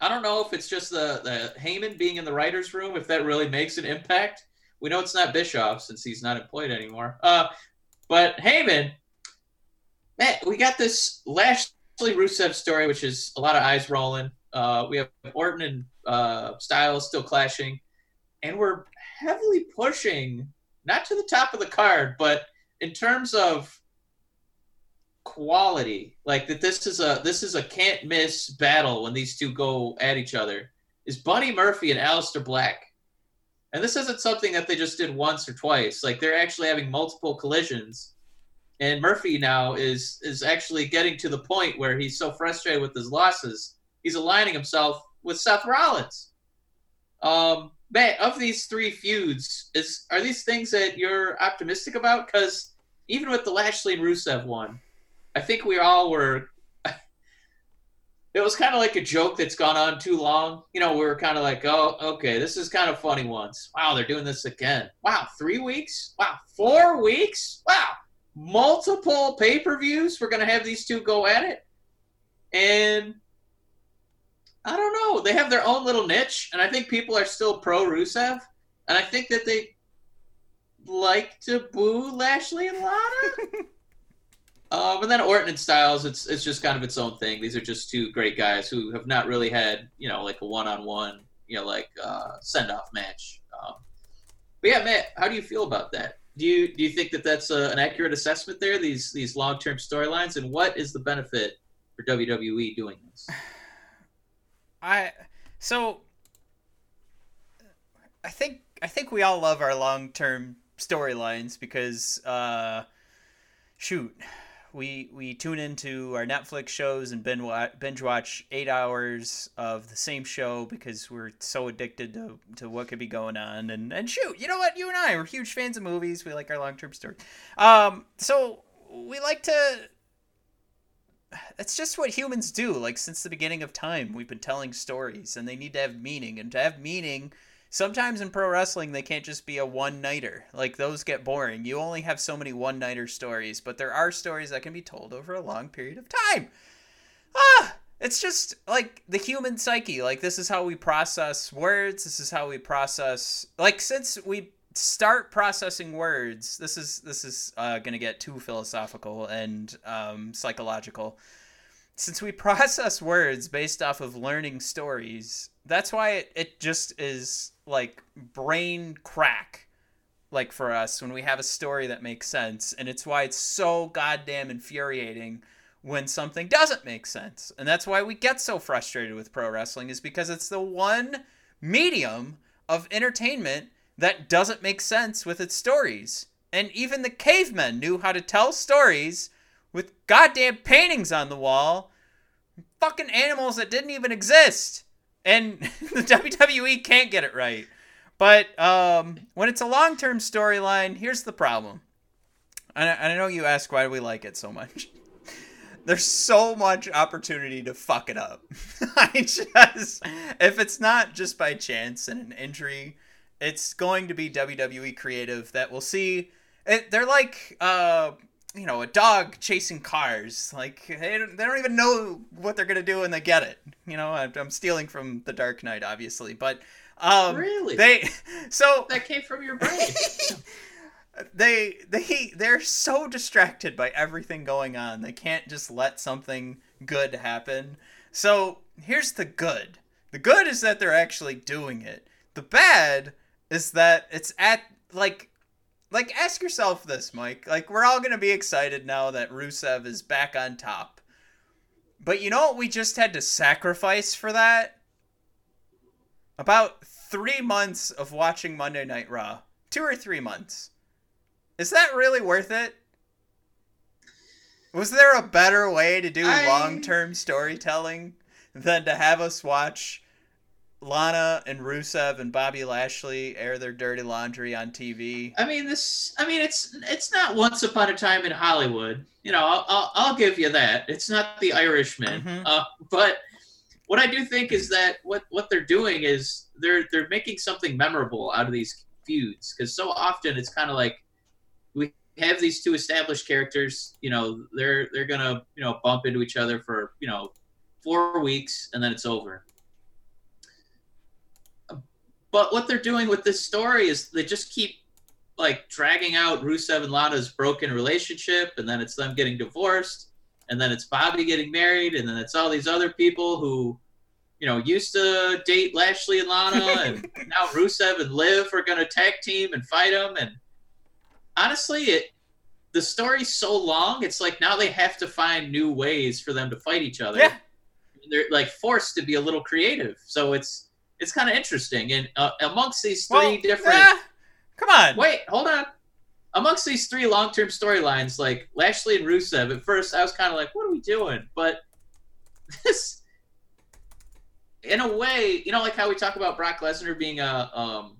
I don't know if it's just the the Heyman being in the writers' room, if that really makes an impact. We know it's not Bischoff since he's not employed anymore. Uh, but Heyman, man, we got this Lashley Rusev's story, which is a lot of eyes rolling. Uh, we have Orton and uh, Styles still clashing, and we're heavily pushing not to the top of the card, but in terms of quality, like that this is a this is a can't miss battle when these two go at each other. Is Buddy Murphy and Aleister Black. And this isn't something that they just did once or twice. Like they're actually having multiple collisions. And Murphy now is is actually getting to the point where he's so frustrated with his losses, he's aligning himself with Seth Rollins. Um, man, of these three feuds, is are these things that you're optimistic about? Because even with the Lashley and Rusev one, I think we all were. It was kind of like a joke that's gone on too long. You know, we were kind of like, oh, okay, this is kind of funny once. Wow, they're doing this again. Wow, three weeks? Wow, four weeks? Wow, multiple pay per views. We're going to have these two go at it. And I don't know. They have their own little niche, and I think people are still pro Rusev. And I think that they like to boo Lashley and Lana. um, and then Orton and Styles, it's it's just kind of its own thing. These are just two great guys who have not really had you know like a one on one you know like uh, send off match. Um, but yeah, Matt, how do you feel about that? Do you do you think that that's a, an accurate assessment there? These these long term storylines, and what is the benefit for WWE doing this? I so I think I think we all love our long term storylines because uh shoot we we tune into our Netflix shows and binge watch, eight hours of the same show because we're so addicted to, to what could be going on. And and shoot, you know what? You and I are huge fans of movies. We like our long term story. Um, so we like to. That's just what humans do. Like since the beginning of time, we've been telling stories, and they need to have meaning. And to have meaning, sometimes in pro wrestling they can't just be a one nighter like those get boring. You only have so many one nighter stories but there are stories that can be told over a long period of time. Ah it's just like the human psyche. Like this is how we process words. This is how we process like since we start processing words this is this is uh, gonna get too philosophical and um, psychological. Since we process words based off of learning stories that's why it, it just is like brain crack like for us when we have a story that makes sense and it's why it's so goddamn infuriating when something doesn't make sense and that's why we get so frustrated with pro wrestling is because it's the one medium of entertainment that doesn't make sense with its stories and even the cavemen knew how to tell stories with goddamn paintings on the wall fucking animals that didn't even exist and the WWE can't get it right. But um, when it's a long term storyline, here's the problem. And I, I know you ask why do we like it so much. There's so much opportunity to fuck it up. I just, if it's not just by chance and an injury, it's going to be WWE creative that will see. It, they're like uh, you know, a dog chasing cars. Like they don't, they don't even know what they're gonna do when they get it. You know, I'm, I'm stealing from The Dark Knight, obviously, but um, Really? they so that came from your brain. they they they're so distracted by everything going on. They can't just let something good happen. So here's the good. The good is that they're actually doing it. The bad is that it's at like like ask yourself this, Mike. Like we're all gonna be excited now that Rusev is back on top. But you know what we just had to sacrifice for that? About three months of watching Monday Night Raw. Two or three months. Is that really worth it? Was there a better way to do I- long term storytelling than to have us watch Lana and Rusev and Bobby Lashley air their dirty laundry on TV? I mean, this. I mean, it's it's not Once Upon a Time in Hollywood. You know, I'll I'll, I'll give you that. It's not The Irishman. Mhm. Uh, but what I do think is that what what they're doing is they're they're making something memorable out of these feuds because so often it's kind of like we have these two established characters. You know, they're they're gonna you know bump into each other for you know four weeks and then it's over. But what they're doing with this story is they just keep like dragging out Rusev and Lana's broken relationship, and then it's them getting divorced, and then it's Bobby getting married, and then it's all these other people who, you know, used to date Lashley and Lana, and now Rusev and Liv are going to tag team and fight them. And honestly, it the story's so long, it's like now they have to find new ways for them to fight each other. Yeah. They're like forced to be a little creative, so it's it's kind of interesting. And uh, amongst these three Well, different ah, come on. Wait, hold on. Amongst these three long-term storylines, like Lashley and Rusev, at first I was kind of like, "What are we doing?" But this, in a way, you know, like how we talk about Brock Lesnar being a um,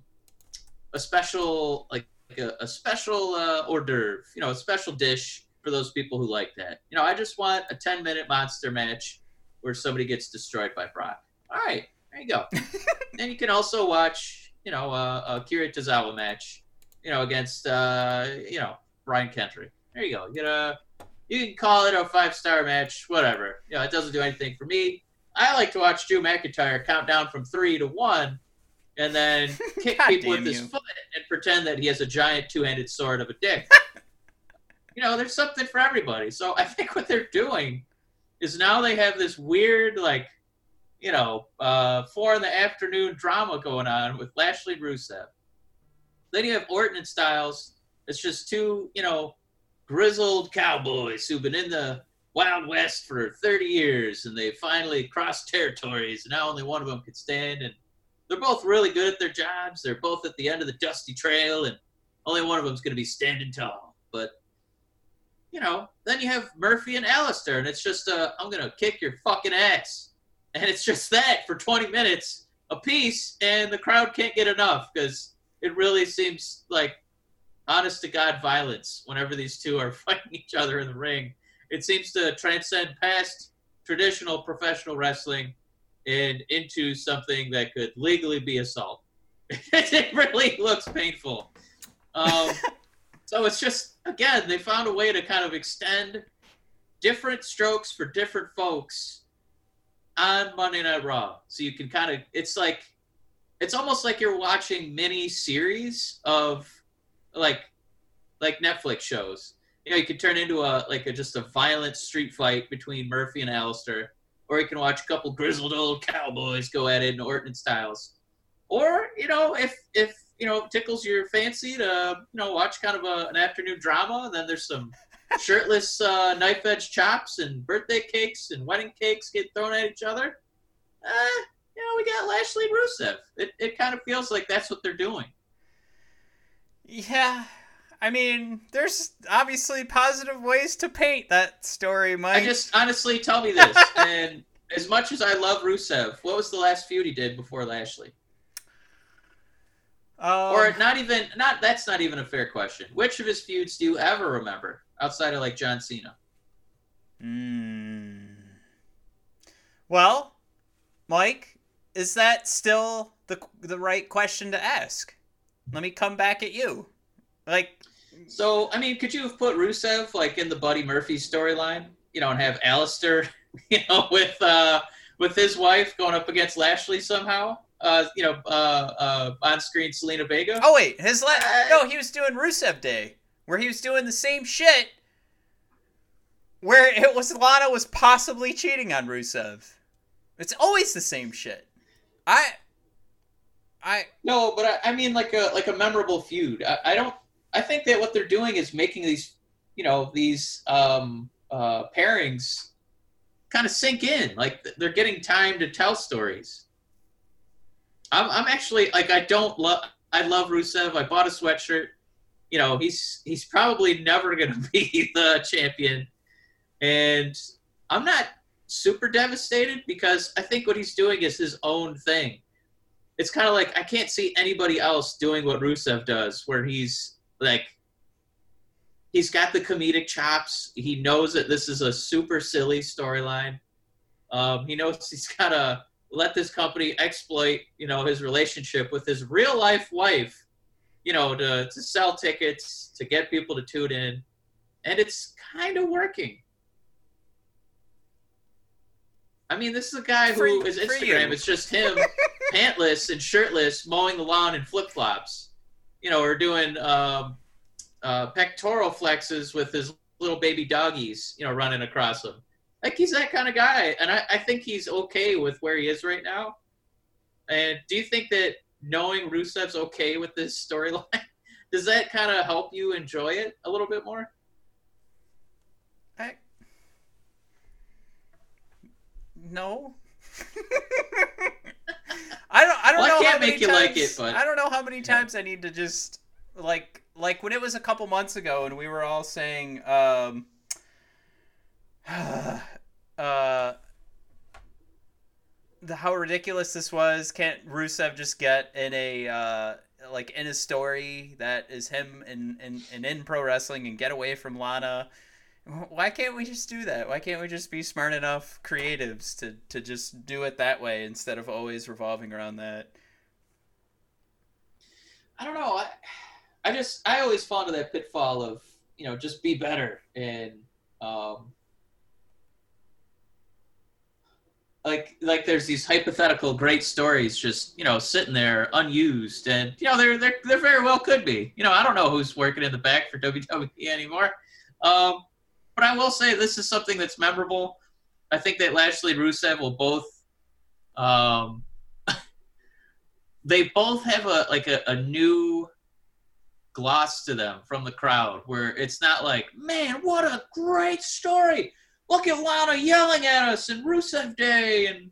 a special, like a, a special uh, hors d'oeuvre, you know, a special dish for those people who like that. You know, I just want a ten-minute monster match where somebody gets destroyed by Brock. All right, there you go. and you can also watch, you know, uh, Akira Tozawa match, you know, against, uh, you know, Brian Kendrick. There you go. You get a, you can call it a five star match, whatever. You know, it doesn't do anything for me. I like to watch Drew McIntyre count down from three to one, and then kick people with damn his foot and pretend that he has a giant two handed sword of a dick. you know, there's something for everybody. So I think what they're doing is now they have this weird like you know, uh, four in the afternoon drama going on with Lashley Rusev. Then you have Orton and Styles. It's just two, you know, grizzled cowboys who've been in the Wild West for 30 years and they finally crossed territories. And now only one of them can stand. And they're both really good at their jobs. They're both at the end of the dusty trail, and only one of them's going to be standing tall. But you know, then you have Murphy and Aleister, and it's just uh, I'm gonna kick your fucking ass, and it's just that for 20 minutes a piece, and the crowd can't get enough because it really seems like honest to god violence whenever these two are fighting each other in the ring. It seems to transcend past traditional professional wrestling and into something that could legally be assault. it really looks painful. Um, so it's just again they found a way to kind of extend different strokes for different folks on Monday Night Raw. So you can kind of it's like it's almost like you're watching mini series of like like Netflix shows. You know, you could turn into a like a just a violent street fight between Murphy and Aleister, or you can watch a couple grizzled old cowboys go at it in Orton styles. Or, you know, if if you know tickles your fancy to you know watch kind of a, an afternoon drama, and then there's some shirtless uh, knife edge chops and birthday cakes and wedding cakes get thrown at each other. Uh, you know, we got Lashley and Rusev. It it kind of feels like that's what they're doing. Yeah. I mean, there's obviously positive ways to paint that story, Mike. I just honestly tell me this, and as much as I love Rusev, what was the last feud he did before Lashley? um, or not even not that's not even a fair question. Which of his feuds do you ever remember outside of like John Cena? Mm. Well, Mike, is that still the the right question to ask? Let me come back at you. Like, So I mean, could you have put Rusev like in the Buddy Murphy storyline? You know, and have Aleister, you know, with uh with his wife going up against Lashley somehow? Uh, you know, uh, uh, on screen Zelina Vega. oh wait, his la- Uh, no, he was doing Rusev Day, where he was doing the same shit, where it was Lana was possibly cheating on Rusev. It's always the same shit. I, I, No, but I, I mean like a like a memorable feud. I, I don't. I think that what they're doing is making these, you know, these um, uh, pairings kind of sink in. Like they're getting time to tell stories. I'm, I'm actually like I don't love. I love Rusev. I bought a sweatshirt. You know, he's he's probably never going to be the champion, and I'm not super devastated because I think what he's doing is his own thing it's kind of like I can't see anybody else doing what Rusev does, where he's like, he's got the comedic chops. He knows that this is a super silly storyline. Um, he knows he's got to let this company exploit, you know, his relationship with his real life wife, you know, to, to sell tickets, to get people to tune in. And it's kind of working. I mean, this is a guy who his Instagram is just him pantless and shirtless mowing the lawn in flip flops, you know, or doing um, uh, pectoral flexes with his little baby doggies, you know, running across him. Like he's that kind of guy, and I, I think he's okay with where he is right now. And do you think that knowing Rusev's okay with this storyline, does that kind of help you enjoy it a little bit more? I no. I don't. I don't Well, I know. can't how many make you times, like it, but- I don't know how many times I need to just like like when it was a couple months ago and we were all saying, um, uh, how ridiculous this was. Can't Rusev just get in a uh, like in a story that is him and and, in pro wrestling and get away from Lana? Why can't we just do that? Why can't we just be smart enough creatives to, to just do it that way instead of always revolving around that? I don't know. I, I just I always fall into that pitfall of you know just be better and um, like like there's these hypothetical great stories just you know sitting there unused and you know there there there very well could be. You know I don't know who's working in the back for WWE anymore. Um, but I will say this is something that's memorable. I think that Lashley and Rusev will both um, they both have a like a, a new gloss to them from the crowd where it's not like, man, what a great story. Look at Lana yelling at us and Rusev Day and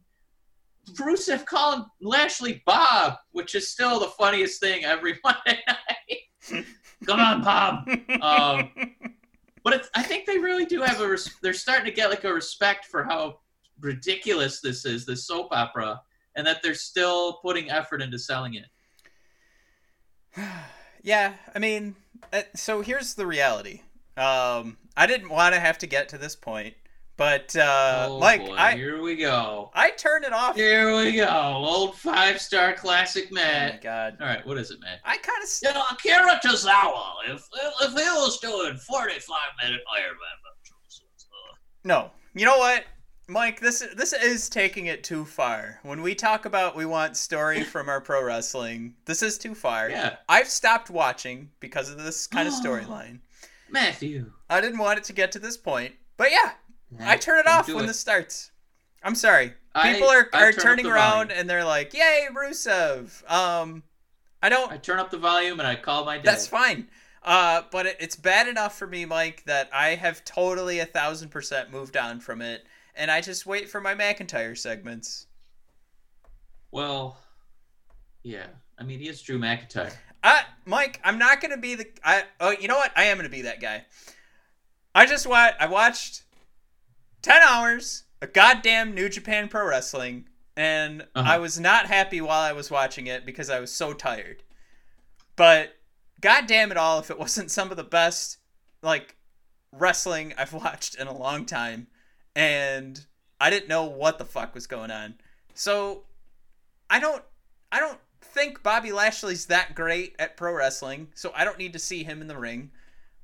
Rusev calling Lashley Bob, which is still the funniest thing every Monday night. Come on, Bob. Um, But I think they really do have a. Res- they're starting to get like a respect for how ridiculous this is, this soap opera, and that they're still putting effort into selling it. yeah, I mean, uh, so here's the reality. Um, I didn't want to have to get to this point, but uh, oh, like boy, I, here we go. I turned it off. Here we go. Old five star classic Oh my Matt. god, All right, what is it, Matt? I kind of You know, Akira Tozawa, if if he was doing 45 minute Iron Man uh, no. You know what, Mike? This this is taking it too far. When we talk about we want story from our pro wrestling, this is too far. yeah, I've stopped watching because of this kind of storyline. Matthew. I didn't want it to get to this point, but yeah, I turn it off when it. this starts. I'm sorry. People are, I are turn up turning around volume. and they're like, "Yay, Rusev!" Um, I don't. I turn up the volume and I call my dad. That's fine. Uh, but it, it's bad enough for me, Mike, that I have totally a thousand percent moved on from it, and I just wait for my McIntyre segments. Well, yeah. I mean, he is Drew McIntyre. I, Mike, I'm not gonna be the. I. Oh, you know what? I am gonna be that guy. I just watched. I watched ten hours of goddamn New Japan Pro Wrestling, and Uh-huh. I was not happy while I was watching it because I was so tired. But goddamn it all, if it wasn't some of the best like wrestling I've watched in a long time, and I didn't know what the fuck was going on. So I don't. I don't think Bobby Lashley's that great at pro wrestling, so I don't need to see him in the ring.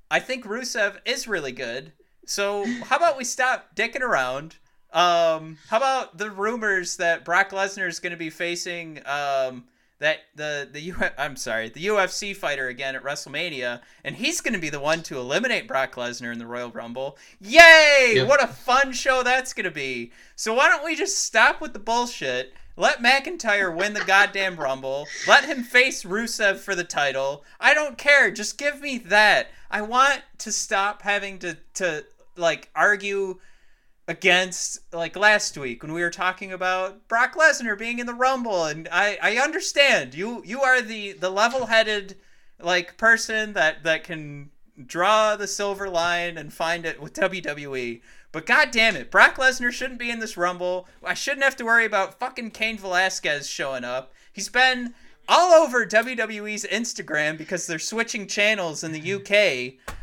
I think Rusev is really good. So how about we stop dicking around? Um, how about the rumors that Brock Lesnar is going to be facing um, that the the U I'm sorry the UFC fighter again at WrestleMania, and he's going to be the one to eliminate Brock Lesnar in the Royal Rumble. Yay! Yep. What a fun show that's going to be. So why don't we just stop with the bullshit? Let McIntyre win the goddamn Rumble. Let him face Rusev for the title. I don't care. Just give me that. I want to stop having to to like argue against like last week when we were talking about Brock Lesnar being in the Rumble and I I understand. You you are the the level-headed like person that that can draw the silver line and find it with WWE. But god damn it, Brock Lesnar shouldn't be in this Rumble. I shouldn't have to worry about fucking Cain Velasquez showing up. He's been all over WWE's Instagram because they're switching channels in the UK.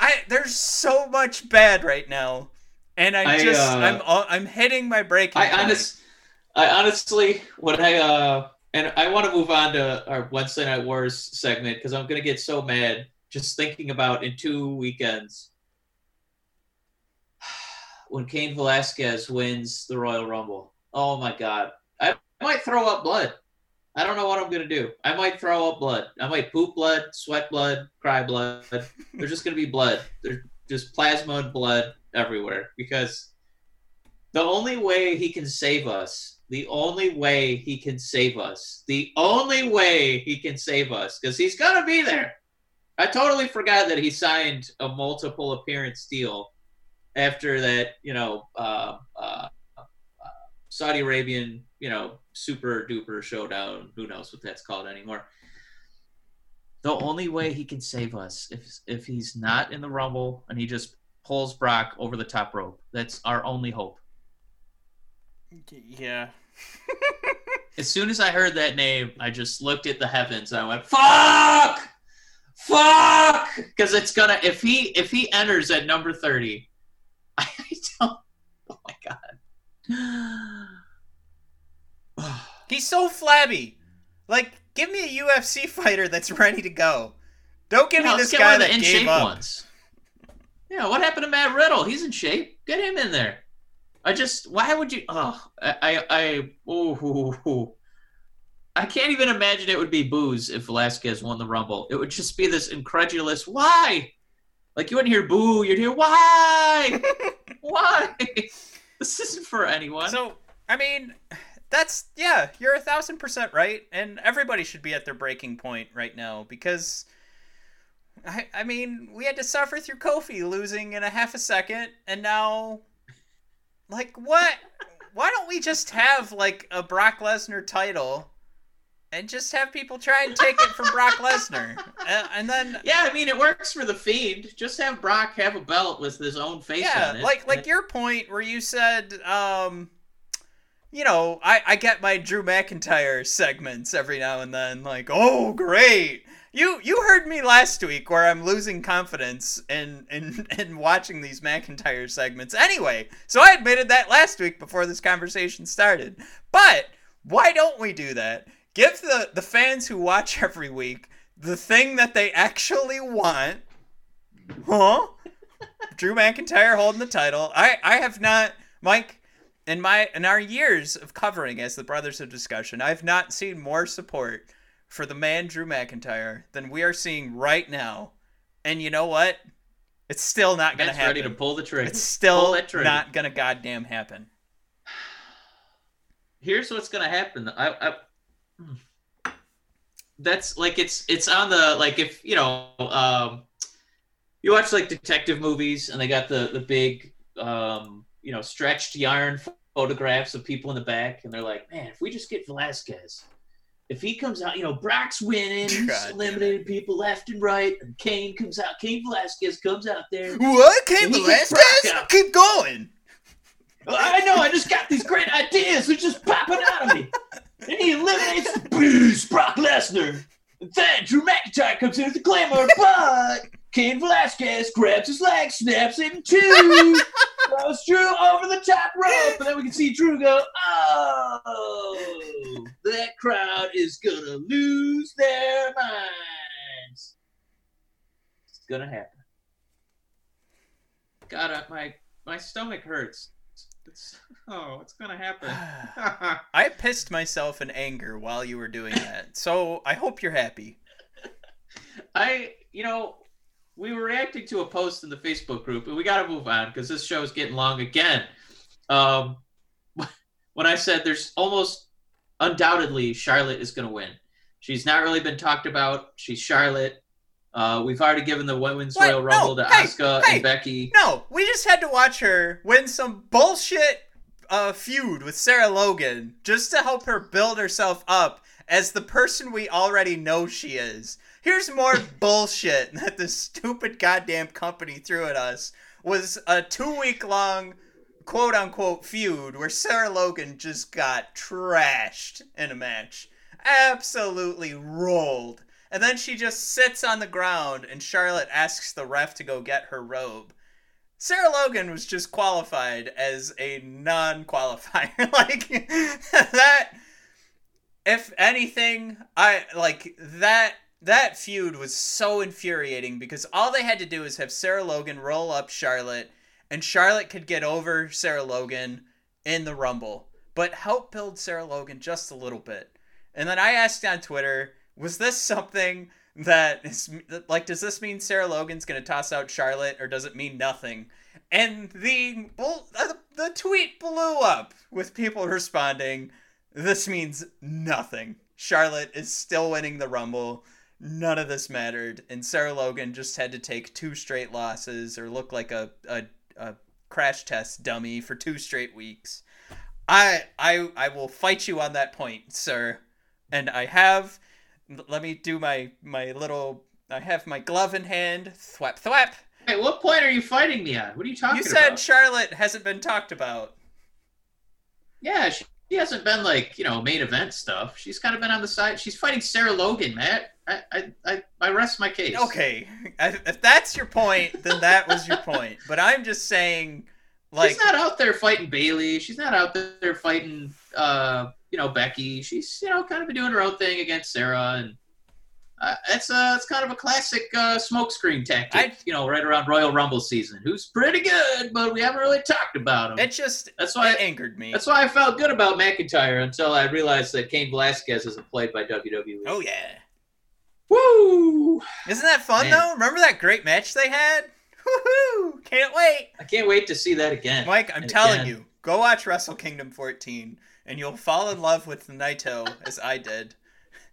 I there's so much bad right now, and I, I, just uh, I'm I'm hitting my breaking. I point. honest, I honestly, when I uh, and I want to move on to our Wednesday Night Wars segment because I'm gonna get so mad just thinking about in two weekends when Cain Velasquez wins the Royal Rumble. Oh my God, I might throw up blood. I don't know what I'm gonna do. I might throw up blood. I might poop blood, sweat blood, cry blood. There's just gonna be blood. There's just plasma and blood everywhere because the only way he can save us, the only way he can save us, the only way he can save us, because he's gonna be there. I totally forgot that he signed a multiple appearance deal after that, you know, uh, uh, Saudi Arabian, you know, super duper showdown. Who knows what that's called anymore? The only way he can save us if if he's not in the Rumble and he just pulls Brock over the top rope. That's our only hope. yeah. As soon as I heard that name, I just looked at the heavens and I went, "Fuck! Fuck!" Because it's gonna if he if he enters at number thirty, I don't. Oh my god. He's so flabby. Like, give me a UFC fighter that's ready to go. Don't give Yeah, me this guy that in gave shape up. ones. Yeah, what happened to Matt Riddle? He's in shape. Get him in there. I just, why would you? Oh, I, I, I ooh, I can't even imagine it would be booze if Velasquez won the Rumble. It would just be this incredulous, why? Like you wouldn't hear boo, you'd hear why, why? This isn't for anyone. So, I mean, that's yeah, you're a thousand percent right, and everybody should be at their breaking point right now because. I, I mean, we had to suffer through Kofi losing in a half a second, and now, like, what? Why don't we just have like a Brock Lesnar title, and just have people try and take it from Brock Lesnar, uh, and then Yeah, I mean it works for the Fiend. Just have Brock have a belt with his own face yeah, on it. like like your point where you said, um, you know, I I get my Drew McIntyre segments every now and then, like, oh great. You you heard me last week where I'm losing confidence in in in watching these McIntyre segments. Anyway, so I admitted that last week before this conversation started. But why don't we do that? Give the the fans who watch every week the thing that they actually want. Huh? Drew McIntyre holding the title. I I have not Mike in my in our years of covering as the Brothers of Discussion, I've not seen more support for the man Drew McIntyre than we are seeing right now. And you know what? It's still not gonna Matt's happen. ready to pull the trigger. it's still trigger. not gonna goddamn happen. Here's what's gonna happen. I, I hmm. that's like it's it's on the like if you know um you watch like detective movies and they got the the big um you know stretched yarn photographs of people in the back and they're like man if we just get Velasquez if he comes out you know Brock's winning he's God damn eliminating people left and right and Cain comes out Cain Velasquez comes out there What? Get Velasquez? Keep going. I know, I just got these great ideas. They're just popping out of me. And he eliminates the beast, Brock Lesnar. And then Drew McIntyre comes in with the glamour, but Cain Velasquez grabs his leg, snaps it in two, throws Drew over the top rope, and then we can see Drew go, oh, that crowd is gonna lose their minds. It's gonna happen. God, I- my my stomach hurts. It's oh, it's gonna happen. I pissed myself in anger while you were doing that. So I hope you're happy. I, you know, we were reacting to a post in the Facebook group, and we got to move on because this show is getting long again. Um, when I said there's almost undoubtedly Charlotte is going to win. She's not really been talked about. She's Charlotte. Uh, we've already given the women's What? Royal Rumble No. to Hey, Asuka hey. and Becky. No, we just had to watch her win some bullshit uh, feud with Sarah Logan just to help her build herself up as the person we already know she is. Here's more bullshit that this stupid goddamn company threw at us was a two week long quote unquote feud where Sarah Logan just got trashed in a match. Absolutely rolled. And then she just sits on the ground and Charlotte asks the ref to go get her robe. Sarah Logan was just qualified as a non-qualifier. like that if anything, I like that that feud was so infuriating because all they had to do is have Sarah Logan roll up Charlotte and Charlotte could get over Sarah Logan in the Rumble, but help build Sarah Logan just a little bit. And then I asked on Twitter, was this something that is like does this mean Sarah Logan's going to toss out Charlotte or does it mean nothing? And the uh, the tweet blew up with people responding, this means nothing. Charlotte is still winning the Rumble. None of this mattered, and Sarah Logan just had to take two straight losses or look like a, a, a crash test dummy for two straight weeks. I I I will fight you on that point, sir. And I have let me do my my little I have my glove in hand. Thwap thwap. Hey, what point are you fighting me at? What are you talking about? You said about? Charlotte hasn't been talked about. yeah, she, she hasn't been like you know main event stuff. She's kind of been on the side. She's fighting Sarah Logan, Matt. I I I, I rest my case. Okay, if that's your point, then that was your point. But I'm just saying, like, she's not out there fighting Bayley. She's not out there fighting, uh, you know, Becky. She's you know kind of been doing her own thing against Sarah, and uh, it's uh, it's kind of a classic uh, smokescreen tactic. I- you know, right around Royal Rumble season. Who's pretty good, but we haven't really talked about him. it just That's why. it angered me. that's why I felt good about McIntyre until I realized that Cain Velasquez isn't played by WWE. Oh yeah, Woo! isn't that fun Man. though? Remember that great match they had? Woohoo! Can't wait, I can't wait to see that again. Mike. I'm And telling again. you, go watch Wrestle Kingdom 14, and you'll fall in love with Naito as I did.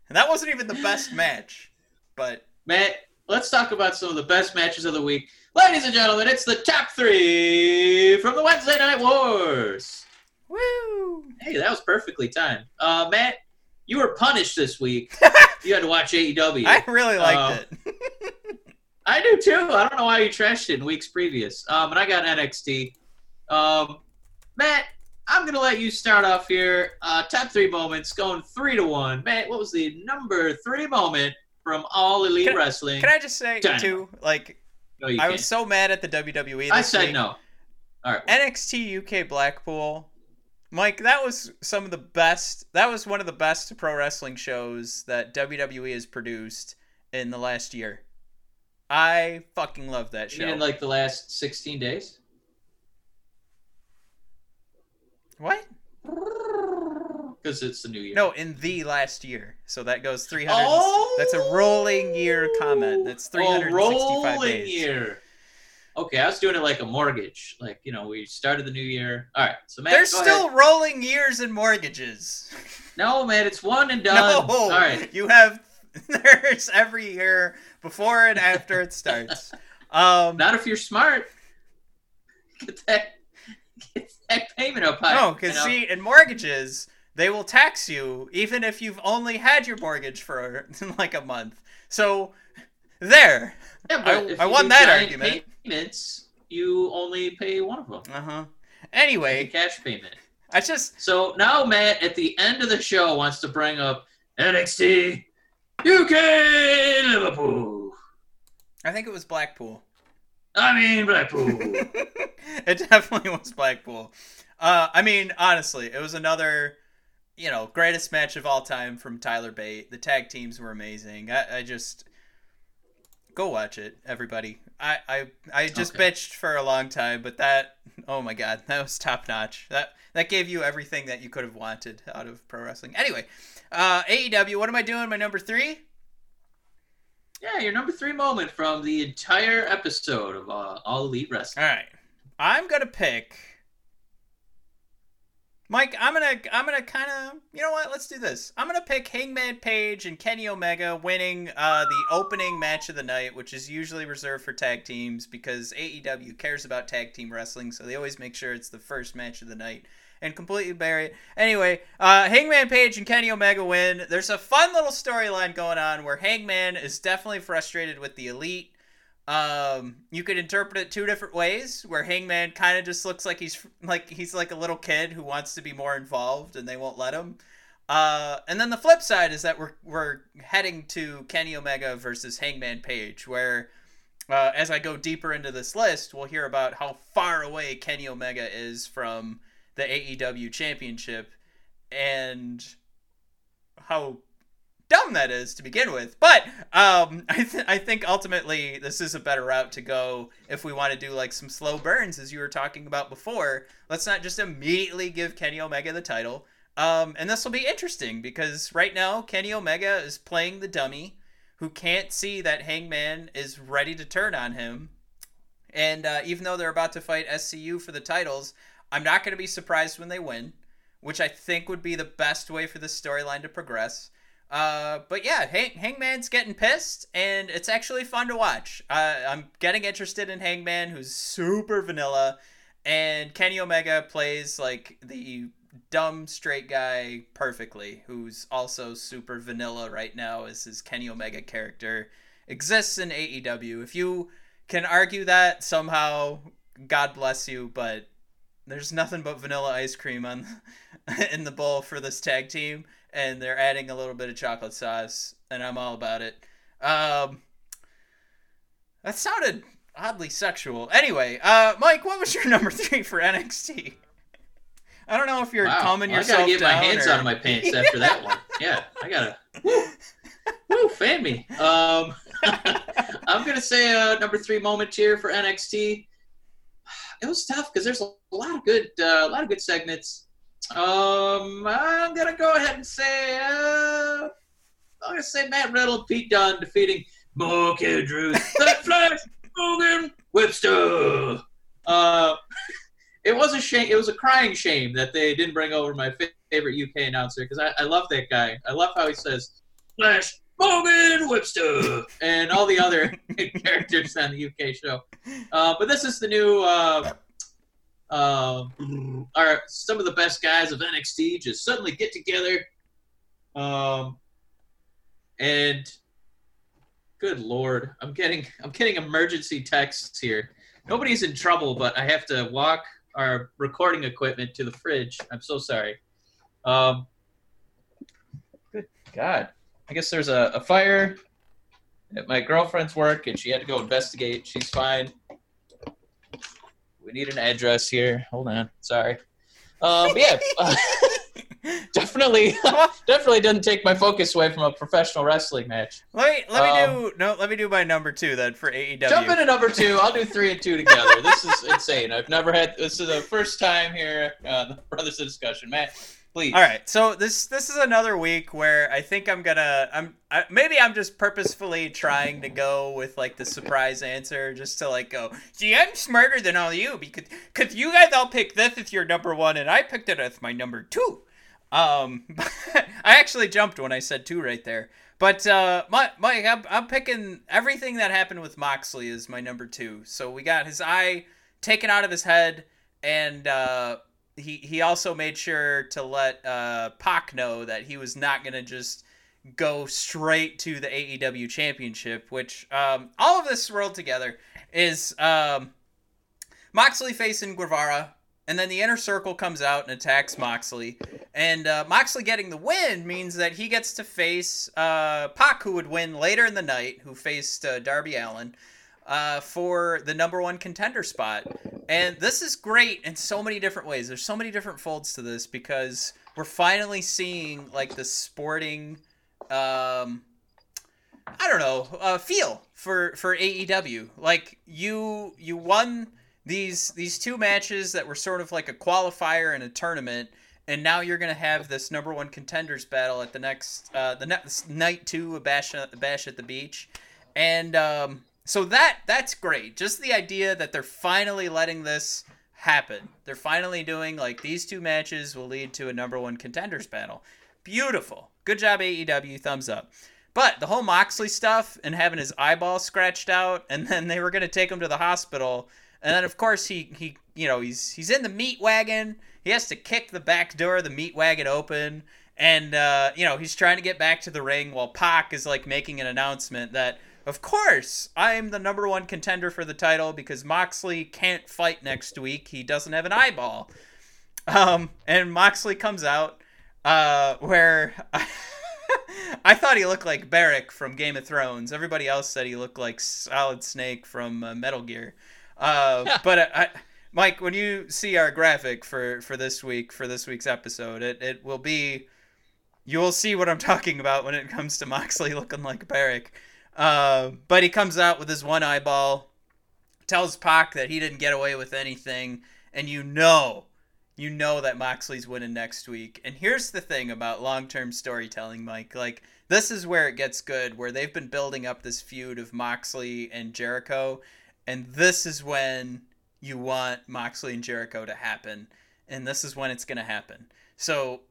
And that wasn't even the best match, but Matt, let's talk about some of the best matches of the week. Ladies and gentlemen, it's the top three from the Wednesday Night Wars. woo! Hey, that was perfectly timed. Uh, Matt, you were punished this week. you had to watch AEW. I really liked Uh, it. I do too. I don't know why you trashed it in weeks previous. Um, and I got NXT. Um, Matt, I'm gonna let you start off here. Uh, top three moments, going three to one. Matt, what was the number three moment from All Elite Can I- Wrestling? Can I just say Dynamite. too? Like no, I can't. was so mad at the WWE. I said week. no. All right. NXT UK Blackpool. Mike, that was some of the best. That was one of the best pro wrestling shows that WWE has produced in the last year. I fucking love that You show. didn't like the last 16 days? what? Because it's the new year. No, in the last year. So that goes 300. Oh! That's a oh! rolling year comment. That's 365 oh, rolling days. year. Okay, I was doing it like a mortgage. Like, you know, we started the new year. All right, so Matt, There's still ahead. rolling years and mortgages. No, man, it's one and done. No, All right. you have there's every year before and after it starts. Um, Not if you're smart. Get that, get that payment up high. no, you because know? see, in mortgages, they will tax you even if you've only had your mortgage for like a month. So there. Yeah, I- I won that argument. Payments, you only pay one of them. Uh huh. Anyway, cash payment. I just So now Matt, at the end of the show, wants to bring up NXT UK Liverpool. I think it was Blackpool. I mean Blackpool. it definitely was Blackpool. Uh, I mean, honestly, it was another, you know, greatest match of all time from Tyler Bate. The tag teams were amazing. I, I just go watch it, everybody. I, I, I just Okay. bitched for a long time, but that, oh my god, that was top notch. That that gave you everything that you could have wanted out of pro wrestling. Anyway, uh, AEW. What am I doing? My number three. yeah, your number three moment from the entire episode of uh, All Elite Wrestling. All right. I'm gonna pick. Mike, I'm gonna I'm gonna kind of you know what? Let's do this. I'm gonna pick Hangman Page and Kenny Omega winning uh, the opening match of the night, which is usually reserved for tag teams because AEW cares about tag team wrestling, so they always make sure it's the first match of the night and completely bury it. Anyway, uh, Hangman Page and Kenny Omega win. There's a fun little storyline going on where Hangman is definitely frustrated with the Elite. Um, you could interpret it two different ways. Where Hangman kind of just looks like he's like he's like a little kid who wants to be more involved, and they won't let him. Uh, and then the flip side is that we're we're heading to Kenny Omega versus Hangman Page, where uh, as I go deeper into this list, we'll hear about how far away Kenny Omega is from the AEW Championship, and how dumb that is to begin with. But um, I, th- I think ultimately this is a better route to go if we want to do like some slow burns, as you were talking about before. Let's not just immediately give Kenny Omega the title. Um, and this will be interesting because right now Kenny Omega is playing the dummy who can't see that Hangman is ready to turn on him. And uh, even though they're about to fight SCU for the titles, I'm not going to be surprised when they win, which I think would be the best way for this storyline to progress. Uh, but yeah, Hang- Hangman's getting pissed, and it's actually fun to watch. Uh, I'm getting interested in Hangman, who's super vanilla, and Kenny Omega plays like the dumb straight guy perfectly, who's also super vanilla right now as his Kenny Omega character exists in AEW. If you can argue that somehow, God bless you, but there's nothing but vanilla ice cream on in the bowl for this tag team and they're adding a little bit of chocolate sauce and I'm all about it. Um That sounded oddly sexual. Anyway, uh Mike, what was your number 3 for NXT? I don't know if you're Wow. calming Well, yourself I gotta get my hands or... out of my pants after that one. Yeah, I gotta. Woo, woo, fan me. Um, I'm gonna say a number three moment here for NXT. It was tough because there's a lot of good, uh, a lot of good segments. Um, I'm gonna go ahead and say, uh, I'm gonna say Matt Riddle, Pete Dunne defeating Mark Andrews, That Flash, Hogan, Webster. Uh, it was a shame. It was a crying shame that they didn't bring over my fa- favorite UK announcer because I, I love that guy. I love how he says Flash, Morgan, Webster, and all the other characters on the UK show. Uh, but this is the new. Uh, uh, are some of the best guys of NXT just suddenly get together Um, and good lord, I'm getting I'm getting emergency texts here. Nobody's in trouble, but I have to walk our recording equipment to the fridge. I'm so sorry. Um, good God, I guess there's a, a fire at my girlfriend's work, and she had to go investigate. She's fine. We need an address here. Hold on. Sorry. Um, but yeah, uh, definitely, definitely doesn't take my focus away from a professional wrestling match. Let me let me Um, do no. Let me do my number two then for AEW. Jump into number two. I'll do three and two together. This is insane. I've never had. This is the first time here. Uh, the brothers of discussion, Matt. Please. All right, so this this is another week where I think I'm gonna I'm I, maybe I'm just purposefully trying to go with like the surprise answer just to like go. See, I'm smarter than all you because cause you guys all picked this as your number one and I picked it as my number two. Um, I actually jumped when I said two right there. But uh, Mike, I'm, I'm picking everything that happened with Moxley is my number two. So we got his eye taken out of his head, and uh, he he also made sure to let uh, Pac know that he was not gonna just go straight to the AEW Championship. Which um, all of this rolled together is um, Moxley facing Guevara, and then the inner circle comes out and attacks Moxley. And uh, Moxley getting the win means that he gets to face uh, Pac, who would win later in the night, who faced uh, Darby Allin uh, for the number one contender spot. And this is great in so many different ways. There's so many different folds to this because we're finally seeing like the sporting, um, I don't know, uh, feel for for AEW. Like you you won these these two matches that were sort of like a qualifier and a tournament and now you're gonna have this number one contenders battle at the next uh, the next night two of bash bash at the beach and um, so that that's great. Just the idea that they're finally letting this happen. They're finally doing like these two matches will lead to a number one contenders battle. Beautiful. Good job aew thumbs up. But the whole moxley stuff and having his eyeball scratched out and then they were going to take him to the hospital. And then of course he he you know he's he's in the meat wagon. He has to kick the back door of the meat wagon open, and uh, you know he's trying to get back to the ring while Pac is like making an announcement that of course I'm the number one contender for the title because Moxley can't fight next week. He doesn't have an eyeball. Um, and Moxley comes out uh, where. I thought he looked like Beric from Game of Thrones. Everybody else said he looked like Solid Snake from uh, Metal Gear. Uh, but I, I, Mike, when you see our graphic for for this week for this week's episode, it it will be you will see what I'm talking about when it comes to Moxley looking like Beric. Uh, but he comes out with his one eyeball, tells Pac that he didn't get away with anything, and you know, you know that Moxley's winning next week. And here's the thing about long-term storytelling, Mike. Like this is where it gets good, where they've been building up this feud of Moxley and Jericho, and this is when you want Moxley and Jericho to happen, and this is when it's gonna happen. So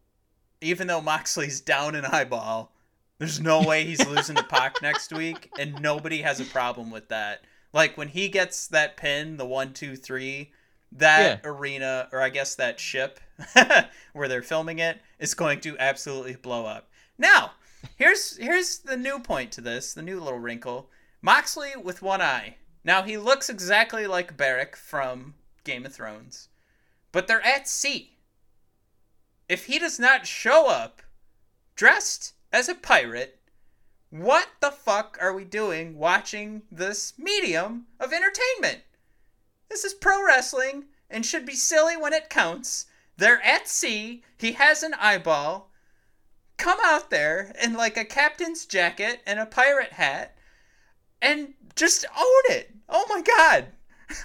even though Moxley's down an eyeball, there's no way he's losing to Pac next week, and nobody has a problem with that. Like when he gets that pin, the one, two, three, that arena, or I guess that ship where they're filming it, is going to absolutely blow up. Now, here's here's the new point to this, the new little wrinkle. Moxley with one eye. Now he looks exactly like Beric from Game of Thrones, but they're at sea. If he does not show up dressed as a pirate, what the fuck are we doing watching this medium of entertainment? This is pro wrestling and should be silly when it counts. They're at sea, he has an eyeball. Come out there in like a captain's jacket and a pirate hat and just own it. Oh my god.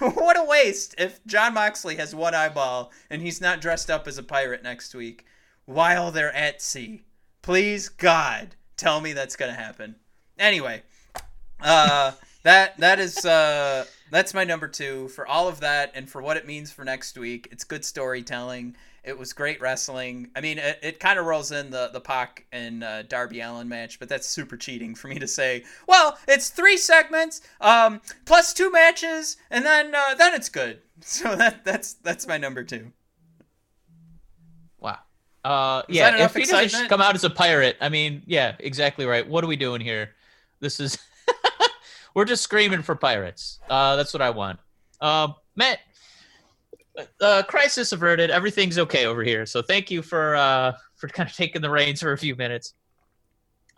what a waste if John Moxley has one eyeball and he's not dressed up as a pirate next week while they're at sea. Please God, tell me that's to happen. Anyway, uh that that is uh that's my number 2 for all of that and for what it means for next week. It's good storytelling. It was great wrestling. I mean, it, it kind of rolls in the the Pac and uh, Darby Allin match, but that's super cheating for me to say. Well, it's three segments, um, plus two matches, and then uh, then it's good. So that that's that's my number two. Uh, Is yeah, if he doesn't come out as a pirate, I mean, yeah, exactly right. What are we doing here? This is we're just screaming for pirates. Uh, that's what I want. Um, Matt, uh, crisis averted. Everything's okay over here. So thank you for uh for kind of taking the reins for a few minutes.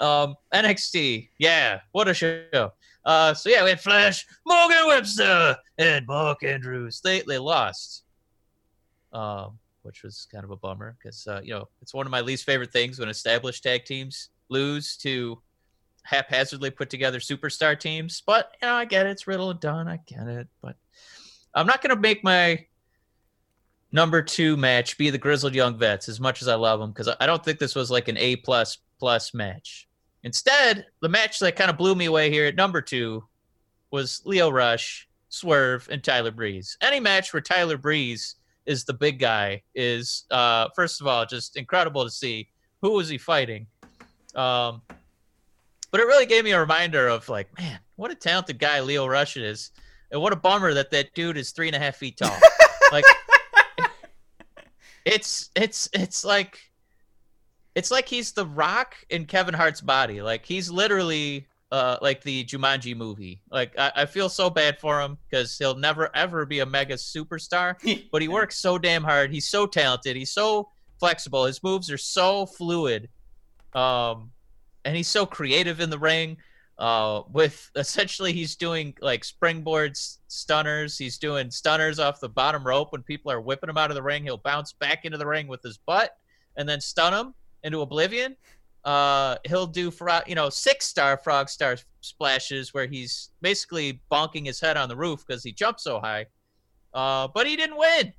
Um, NXT, yeah, what a show. Uh, so yeah, we had Flash, Morgan Webster, and Mark Andrews. They they lost. Um, which was kind of a bummer because uh, you know it's one of my least favorite things when established tag teams lose to haphazardly put together superstar teams. But you know, I get it. It's Riddle and Dunne. I get it. But I'm not gonna make my number two match be the Grizzled Young Vets as much as I love them because I don't think this was like an A plus plus match. Instead, the match that kind of blew me away here at number two was Lio Rush, Swerve, and Tyler Breeze. Any match where Tyler Breeze is the big guy is uh first of all just incredible to see who was he fighting. Um but it really gave me a reminder of like man what a talented guy lio rush is and what a bummer that that dude is three and a half feet tall. Like it's it's it's like it's like he's the rock in kevin hart's body. Like he's literally uh, like the Jumanji movie. Like I, I feel so bad for him because he'll never ever be a mega superstar but he works so damn hard. He's so talented. He's so flexible. His moves are so fluid. Um, and he's so creative in the ring. Uh, with essentially he's doing like springboards, stunners. He's doing stunners off the bottom rope when people are whipping him out of the ring. He'll bounce back into the ring with his butt and then stun him into oblivion. Uh, he'll do you know six star frog star splashes where he's basically bonking his head on the roof because he jumped so high. Uh, but he didn't win.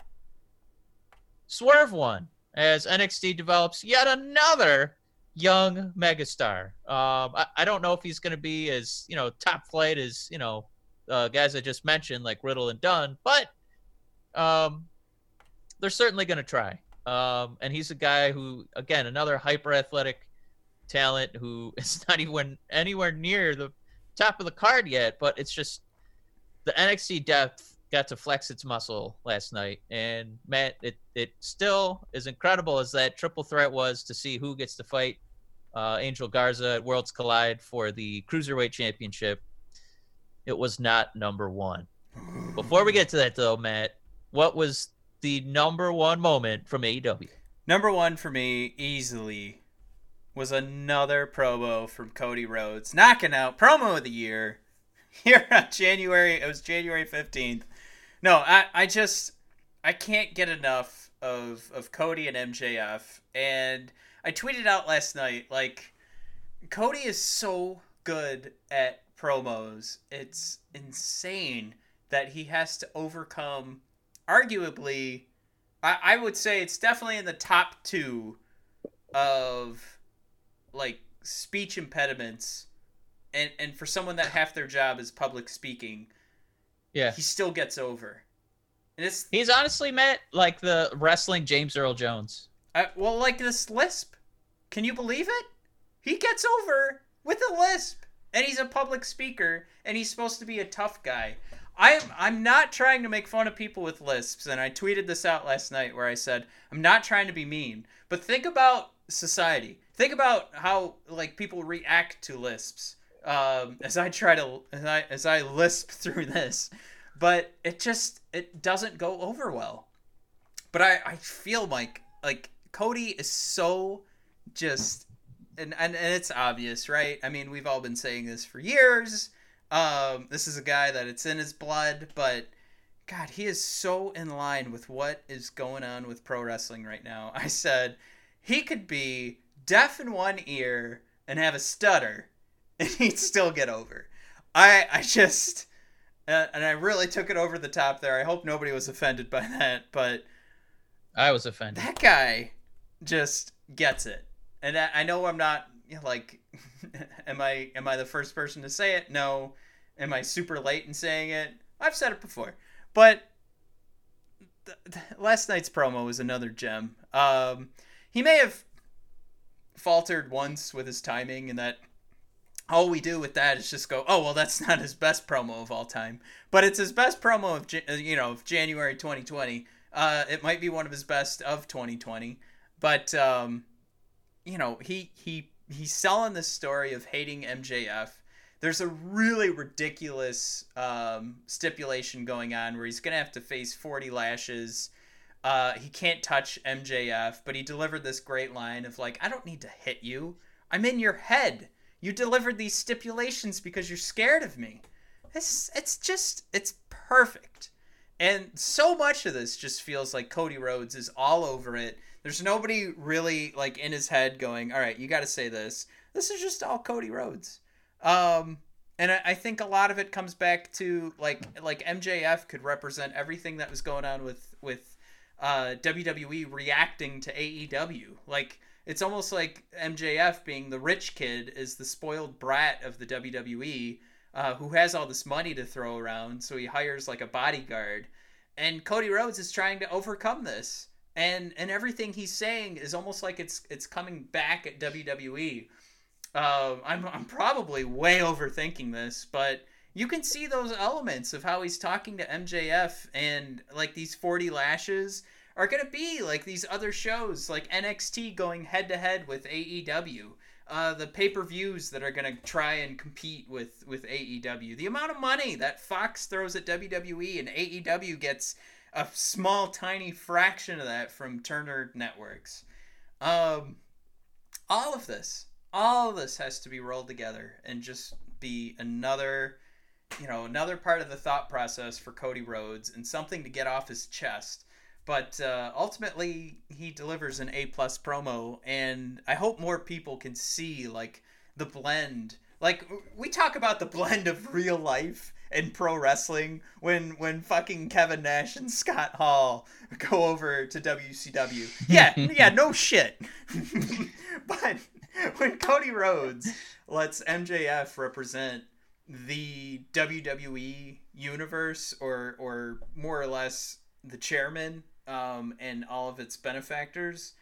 Swerve won as NXT develops yet another young megastar. Um, I, I don't know if he's going to be as you know top flight as you know uh, guys I just mentioned like Riddle and Dunne, but um, they're certainly going to try. Um, and he's a guy who, again, another hyper athletic talent who is not even anywhere near the top of the card yet, but it's just the NXT depth got to flex its muscle last night. And Matt, it, it still is incredible as that triple threat was to see who gets to fight uh, Angel Garza at Worlds Collide for the Cruiserweight Championship. It was not number one. Before we get to that, though, Matt, what was the number one moment from AEW? Number one for me, easily, was another promo from Cody Rhodes, knocking out promo of the year here on January. It was January fifteenth. No, I, I just I can't get enough of of Cody and MJF, and I tweeted out last night like Cody is so good at promos. It's insane that he has to overcome arguably I, I would say it's definitely in the top two of like speech impediments and and for someone that half their job is public speaking Yeah. he still gets over. And it's He's honestly, met like the wrestling James Earl Jones. I, well like this lisp. Can you believe it? He gets over with a lisp. And he's a public speaker and he's supposed to be a tough guy. I'm I'm not trying to make fun of people with lisps, and I tweeted this out last night where I said I'm not trying to be mean, but think about society. Think about how like people react to lisps. Um, as I try to as I as I lisp through this, but it just it doesn't go over well. But I I feel like like Cody is so just and, and and it's obvious, right? I mean, we've all been saying this for years. Um, this is a guy that it's in his blood, but God, he is so in line with what is going on with pro wrestling right now. I said he could be deaf in one ear and have a stutter, and he'd still get over. I I just uh, and I really took it over the top there. I hope nobody was offended by that, but I was offended. that guy just gets it. And I, I know I'm not you know, like, am I am I the first person to say it? No. Am I super late in saying it? I've said it before, but th- th- last night's promo was another gem. Um, he may have faltered once with his timing, and that all we do with that is just go, oh well, that's not his best promo of all time, but it's his best promo of uh, you know of January 2020. Uh, it might be one of his best of 2020. but um, you know, he he he's selling this story of hating MJF. There's a really ridiculous um, stipulation going on where he's gonna have to face 40 lashes. Uh, he can't touch MJF, but he delivered this great line of like, "I don't need to hit you. I'm in your head. You delivered these stipulations because you're scared of me." It's it's just it's perfect. And so much of this just feels like Cody Rhodes is all over it. There's nobody really like in his head going, "All right, you got to say this." This is just all Cody Rhodes. Um, and I, I think a lot of it comes back to like like MJF could represent everything that was going on with with uh, WWE reacting to AEW. Like it's almost like MJF being the rich kid is the spoiled brat of the WWE uh, who has all this money to throw around, so he hires like a bodyguard. And Cody Rhodes is trying to overcome this, and and everything he's saying is almost like it's it's coming back at WWE. Uh, I'm I'm probably way overthinking this, but you can see those elements of how he's talking to MJF and like these 40 lashes are going to be like these other shows like NXT going head to head with AEW uh, the pay per views that are going to try and compete with with AEW. The amount of money that Fox throws at WWE and AEW gets a small, tiny fraction of that from Turner Networks. Um, all of this, all of this has to be rolled together and just be another, you know, another part of the thought process for Cody Rhodes and something to get off his chest but uh, ultimately he delivers an A plus promo, and I hope more people can see like the blend. Like we talk about the blend of real life and pro wrestling when when fucking Kevin Nash and Scott Hall go over to WCW. Yeah, yeah, no shit. but when Cody Rhodes lets MJF represent the WWE universe or or more or less the chairman um, and all of its benefactors,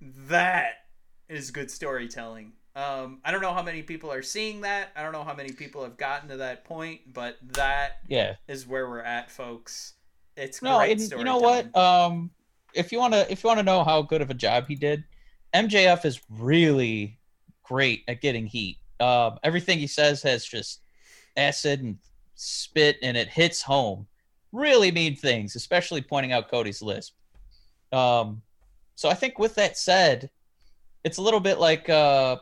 that is good storytelling. Um, I don't know how many people are seeing that. I don't know how many people have gotten to that point, but that yeah is where we're at, folks. It's no, great you know what? Um, if you want to, if you want to know how good of a job he did, MJF is really great at getting heat. Um, everything he says has just acid and spit, and it hits home really mean things, especially pointing out Cody's lisp. Um, so I think with that said, it's a little bit like uh,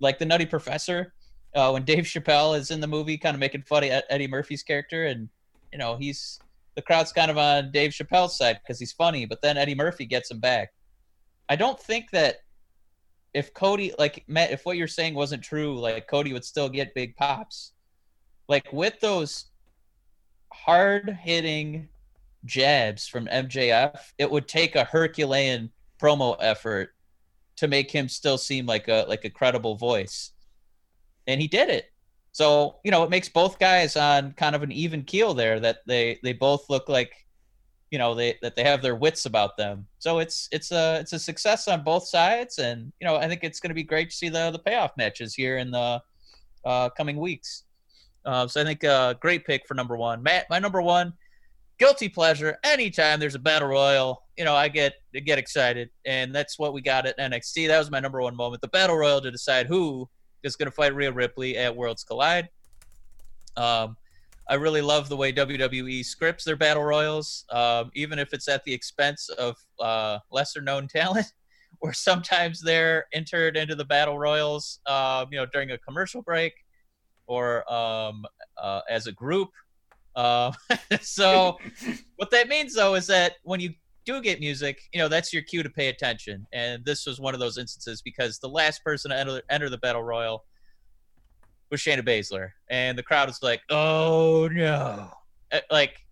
like the Nutty Professor uh, when Dave Chappelle is in the movie, kind of making fun of Eddie Murphy's character, and you know he's the crowd's kind of on Dave Chappelle's side because he's funny, but then Eddie Murphy gets him back. I don't think that if Cody, like Matt, if what you're saying wasn't true, like Cody would still get big pops. Like with those hard hitting jabs from MJF, it would take a Herculean promo effort to make him still seem like a like a credible voice. And he did it. So, you know, it makes both guys on kind of an even keel there that they they both look like you know, they that they have their wits about them. So it's it's a it's a success on both sides and you know, I think it's going to be great to see the the payoff matches here in the uh, coming weeks. Uh, so I think uh, great pick for number one. Matt, my number one, guilty pleasure. Anytime there's a battle royal, you know, I get get excited, and that's what we got at NXT. That was my number one moment. The battle royal to decide who is going to fight Rhea Ripley at Worlds Collide. Um, I really love the way WWE scripts their battle royals, um, even if it's at the expense of uh, lesser known talent. Or sometimes they're entered into the battle royals, um, you know, during a commercial break or um, uh, as a group. Uh, so what that means though is that when you do get music, you know that's your cue to pay attention. And this was one of those instances because the last person to enter, enter the battle royal was Shayna Baszler, and the crowd was like, "Oh no!" Uh, like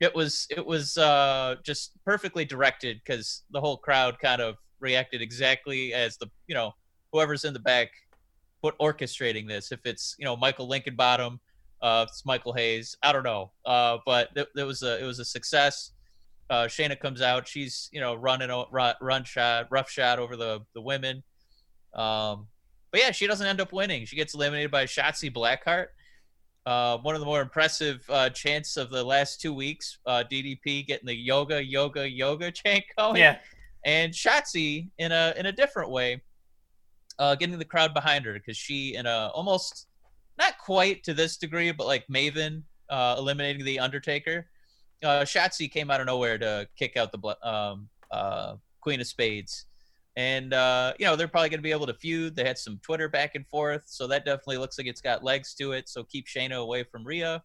it was it was uh, just perfectly directed because the whole crowd kind of reacted exactly as the you know whoever's in the back put orchestrating this. If it's you know Michael Hickenbottom, uh, it's Michael Hayes. I don't know, uh, but it, it was a it was a success. Uh, Shayna comes out. She's you know running a run, run shot, rough shot over the the women. Um, but yeah, she doesn't end up winning. She gets eliminated by Shotzi Blackheart. Uh, one of the more impressive uh, chants of the last two weeks. Uh, DDP getting the yoga, yoga, yoga chant going. Yeah. and Shotzi in a in a different way, uh, getting the crowd behind her because she in a almost not quite to this degree, but like Maven uh, eliminating the Undertaker. Uh, Shotzi came out of nowhere to kick out the um, uh, Queen of Spades, and uh, you know they're probably going to be able to feud. They had some Twitter back and forth, so that definitely looks like it's got legs to it. So keep Shayna away from Rhea,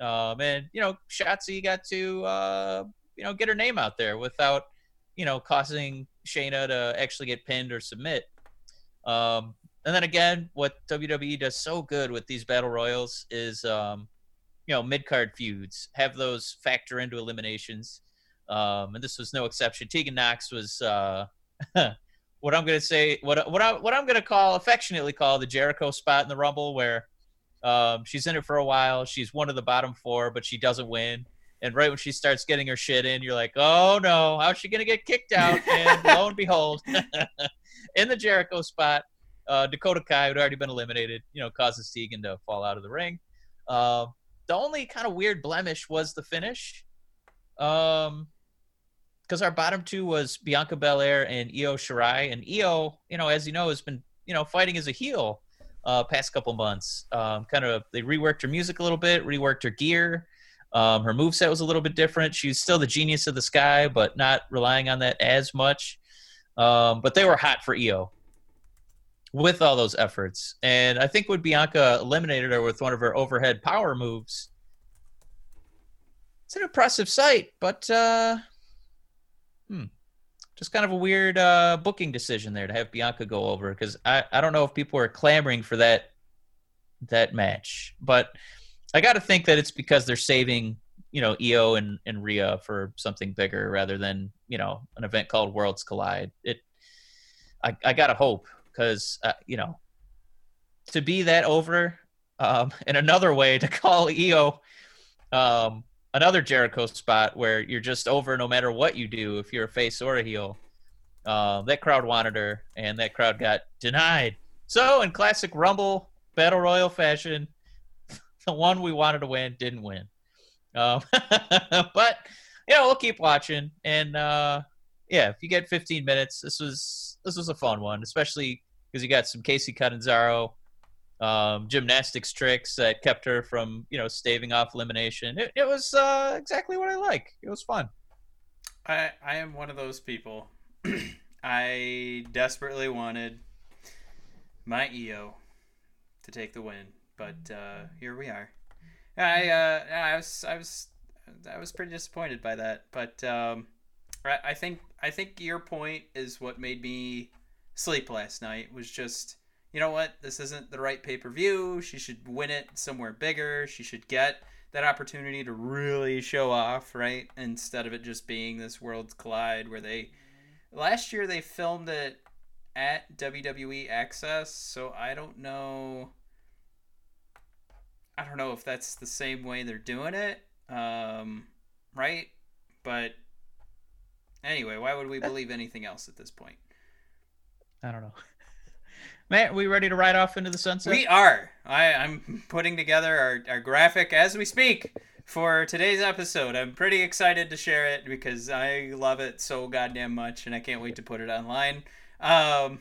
um, and you know Shotzi got to uh, you know get her name out there without you know causing Shayna to actually get pinned or submit. Um, and then again, what WWE does so good with these battle royals is, um, you know, mid card feuds have those factor into eliminations. Um, and this was no exception. Tegan Nox was uh, what I'm going to say, what what I what I'm going to call affectionately call the Jericho spot in the Rumble, where um, she's in it for a while. She's one of the bottom four, but she doesn't win. And right when she starts getting her shit in, you're like, oh no, how's she going to get kicked out? And lo and behold, in the Jericho spot, uh, Dakota Kai, who'd already been eliminated, you know, causes Tegan to fall out of the ring. Uh, the only kind of weird blemish was the finish. Um, because our bottom two was Bianca Belair and Io Shirai, and Io, you know, as you know, has been you know fighting as a heel uh, past couple months. Um, kind of they reworked her music a little bit, reworked her gear. Um, her moveset was a little bit different. She's still the genius of the sky, but not relying on that as much. Um, but they were hot for Io with all those efforts. And I think when Bianca eliminated her with one of her overhead power moves, it's an impressive sight, but uh, hmm, just kind of a weird uh, booking decision there to have Bianca go over because I, I don't know if people are clamoring for that that match, but I got to think that it's because they're saving you know Io and and Rhea for something bigger rather than you know an event called Worlds Collide. It I I gotta hope because uh, you know to be that over um, and another way to call Io um, another Jericho spot where you're just over no matter what you do if you're a face or a heel. Uh, that crowd wanted her, and that crowd got denied. So, in classic Rumble Battle Royal fashion, the one we wanted to win didn't win. Um, but know, we'll keep watching, and uh, yeah, if you get 15 minutes, this was this was a fun one, especially because you got some Kacy Catanzaro um, gymnastics tricks that kept her from you know staving off elimination. It, it was uh, exactly what I like. It was fun. I I am one of those people. I desperately wanted my Io to take the win, but uh, here we are. I uh, I was I was I was pretty disappointed by that, but um, I think I think your point is what made me sleep last night. Was just you know what this isn't the right pay per view. She should win it somewhere bigger. She should get that opportunity to really show off, right? Instead of it just being this Worlds Collide where they last year they filmed it at WWE Access, so I don't know. I don't know if that's the same way they're doing it, um, right? But anyway, why would we believe anything else at this point? I don't know. Matt, we ready to ride off into the sunset? We are. I, I'm putting together our, our graphic as we speak for today's episode. I'm pretty excited to share it because I love it so goddamn much, and I can't wait to put it online. Um,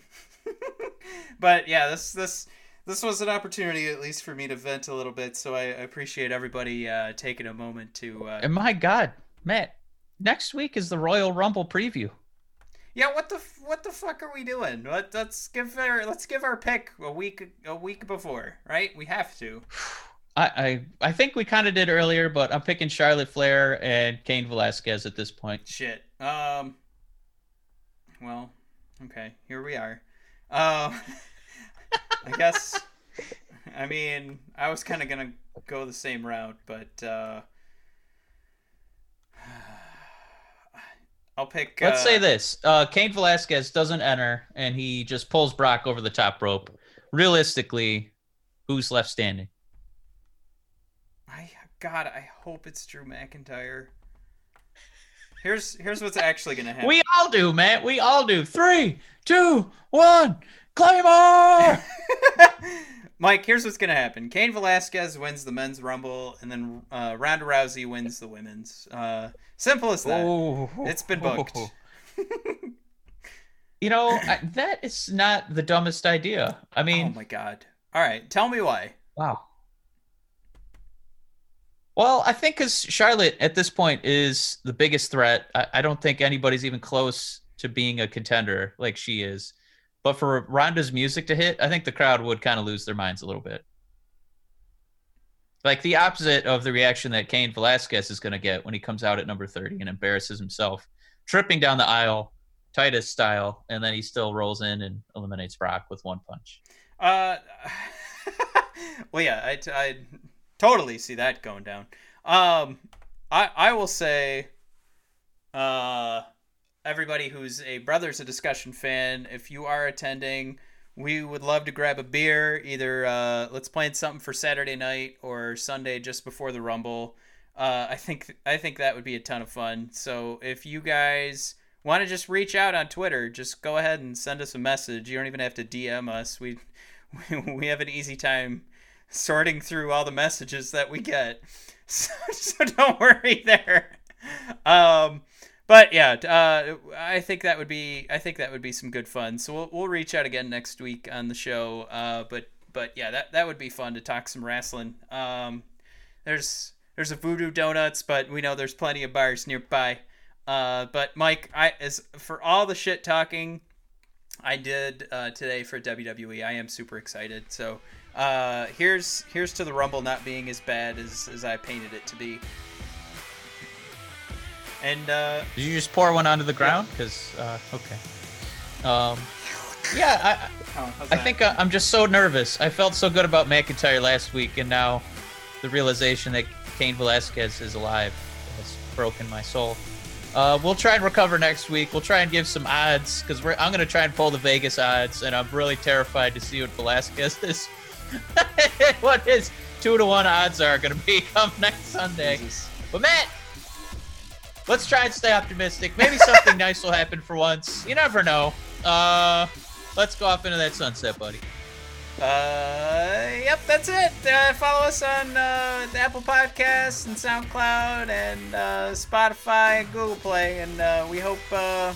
but yeah, this this this was an opportunity at least for me to vent a little bit. So I, I appreciate everybody uh, taking a moment to. Uh, and my God, Matt, next week is the Royal Rumble preview. Yeah, what the what the fuck are we doing? Let, let's give our let's give our pick a week a week before, right? We have to. I I, I think we kind of did earlier, but I'm picking Charlotte Flair and Cain Velasquez at this point. Shit. Um. Well, okay. Here we are. Um. I guess. I mean, I was kind of gonna go the same route, but uh, I'll pick. Let's uh, say this: uh, Cain Velasquez doesn't enter, and he just pulls Brock over the top rope. Realistically, who's left standing? I God, I hope it's Drew McIntyre. Here's here's what's actually gonna happen. We all do, man. We all do. Three, two, one, Claymore! Mike, here's what's gonna happen. Cain Velasquez wins the men's rumble, and then uh, Ronda Rousey wins the women's. Uh, simple as that. Oh, It's been booked. You know, I, that is not the dumbest idea. I oh mean, oh my god. All right, tell me why. wow. Well, I think because Charlotte at this point is the biggest threat. I, I don't think anybody's even close to being a contender like she is. But for Ronda's music to hit, I think the crowd would kind of lose their minds a little bit. Like the opposite of the reaction that Cain Velasquez is going to get when he comes out at number 30 and embarrasses himself, tripping down the aisle, Titus style, and then he still rolls in and eliminates Brock with one punch. Uh, well, yeah, I, I totally see that going down. Um, I I will say, uh, everybody who's a Brothers of Discussion fan, if you are attending, we would love to grab a beer. Either uh, let's plan something for Saturday night or Sunday just before the Rumble. Uh, I think I think that would be a ton of fun. So if you guys want to just reach out on Twitter, just go ahead and send us a message. You don't even have to DM us. We we have an easy time sorting through all the messages that we get. So, so don't worry there. Um, but yeah, uh, I think that would be I think that would be some good fun. So we'll, we'll reach out again next week on the show. Uh, but but yeah, that that would be fun to talk some wrestling. Um, there's there's a Voodoo Donuts, but we know there's plenty of bars nearby. Uh, but Mike, I as for all the shit talking I did uh, today for WWE, I am super excited. So uh, here's here's to the Rumble not being as bad as, as I painted it to be. And uh, Did you just pour one onto the ground? Because uh, okay. Um, yeah, I, oh, I think uh, I'm just so nervous. I felt so good about McIntyre last week, and now the realization that Cain Velasquez is alive has broken my soul. Uh, we'll try and recover next week. We'll try and give some odds because I'm going to try and pull the Vegas odds, and I'm really terrified to see what Velasquez is. what his two to one odds are going to be come next Sunday. Jesus. But Matt, let's try and stay optimistic. Maybe something nice will happen for once. You never know. Uh, let's go off into that sunset, buddy. Uh, yep, that's it. Uh, follow us on uh, the Apple Podcasts and SoundCloud and uh, Spotify and Google Play, and uh, we hope uh,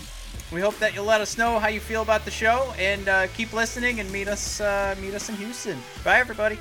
we hope that you'll let us know how you feel about the show and uh, keep listening and meet us uh, meet us in Houston. Bye, everybody.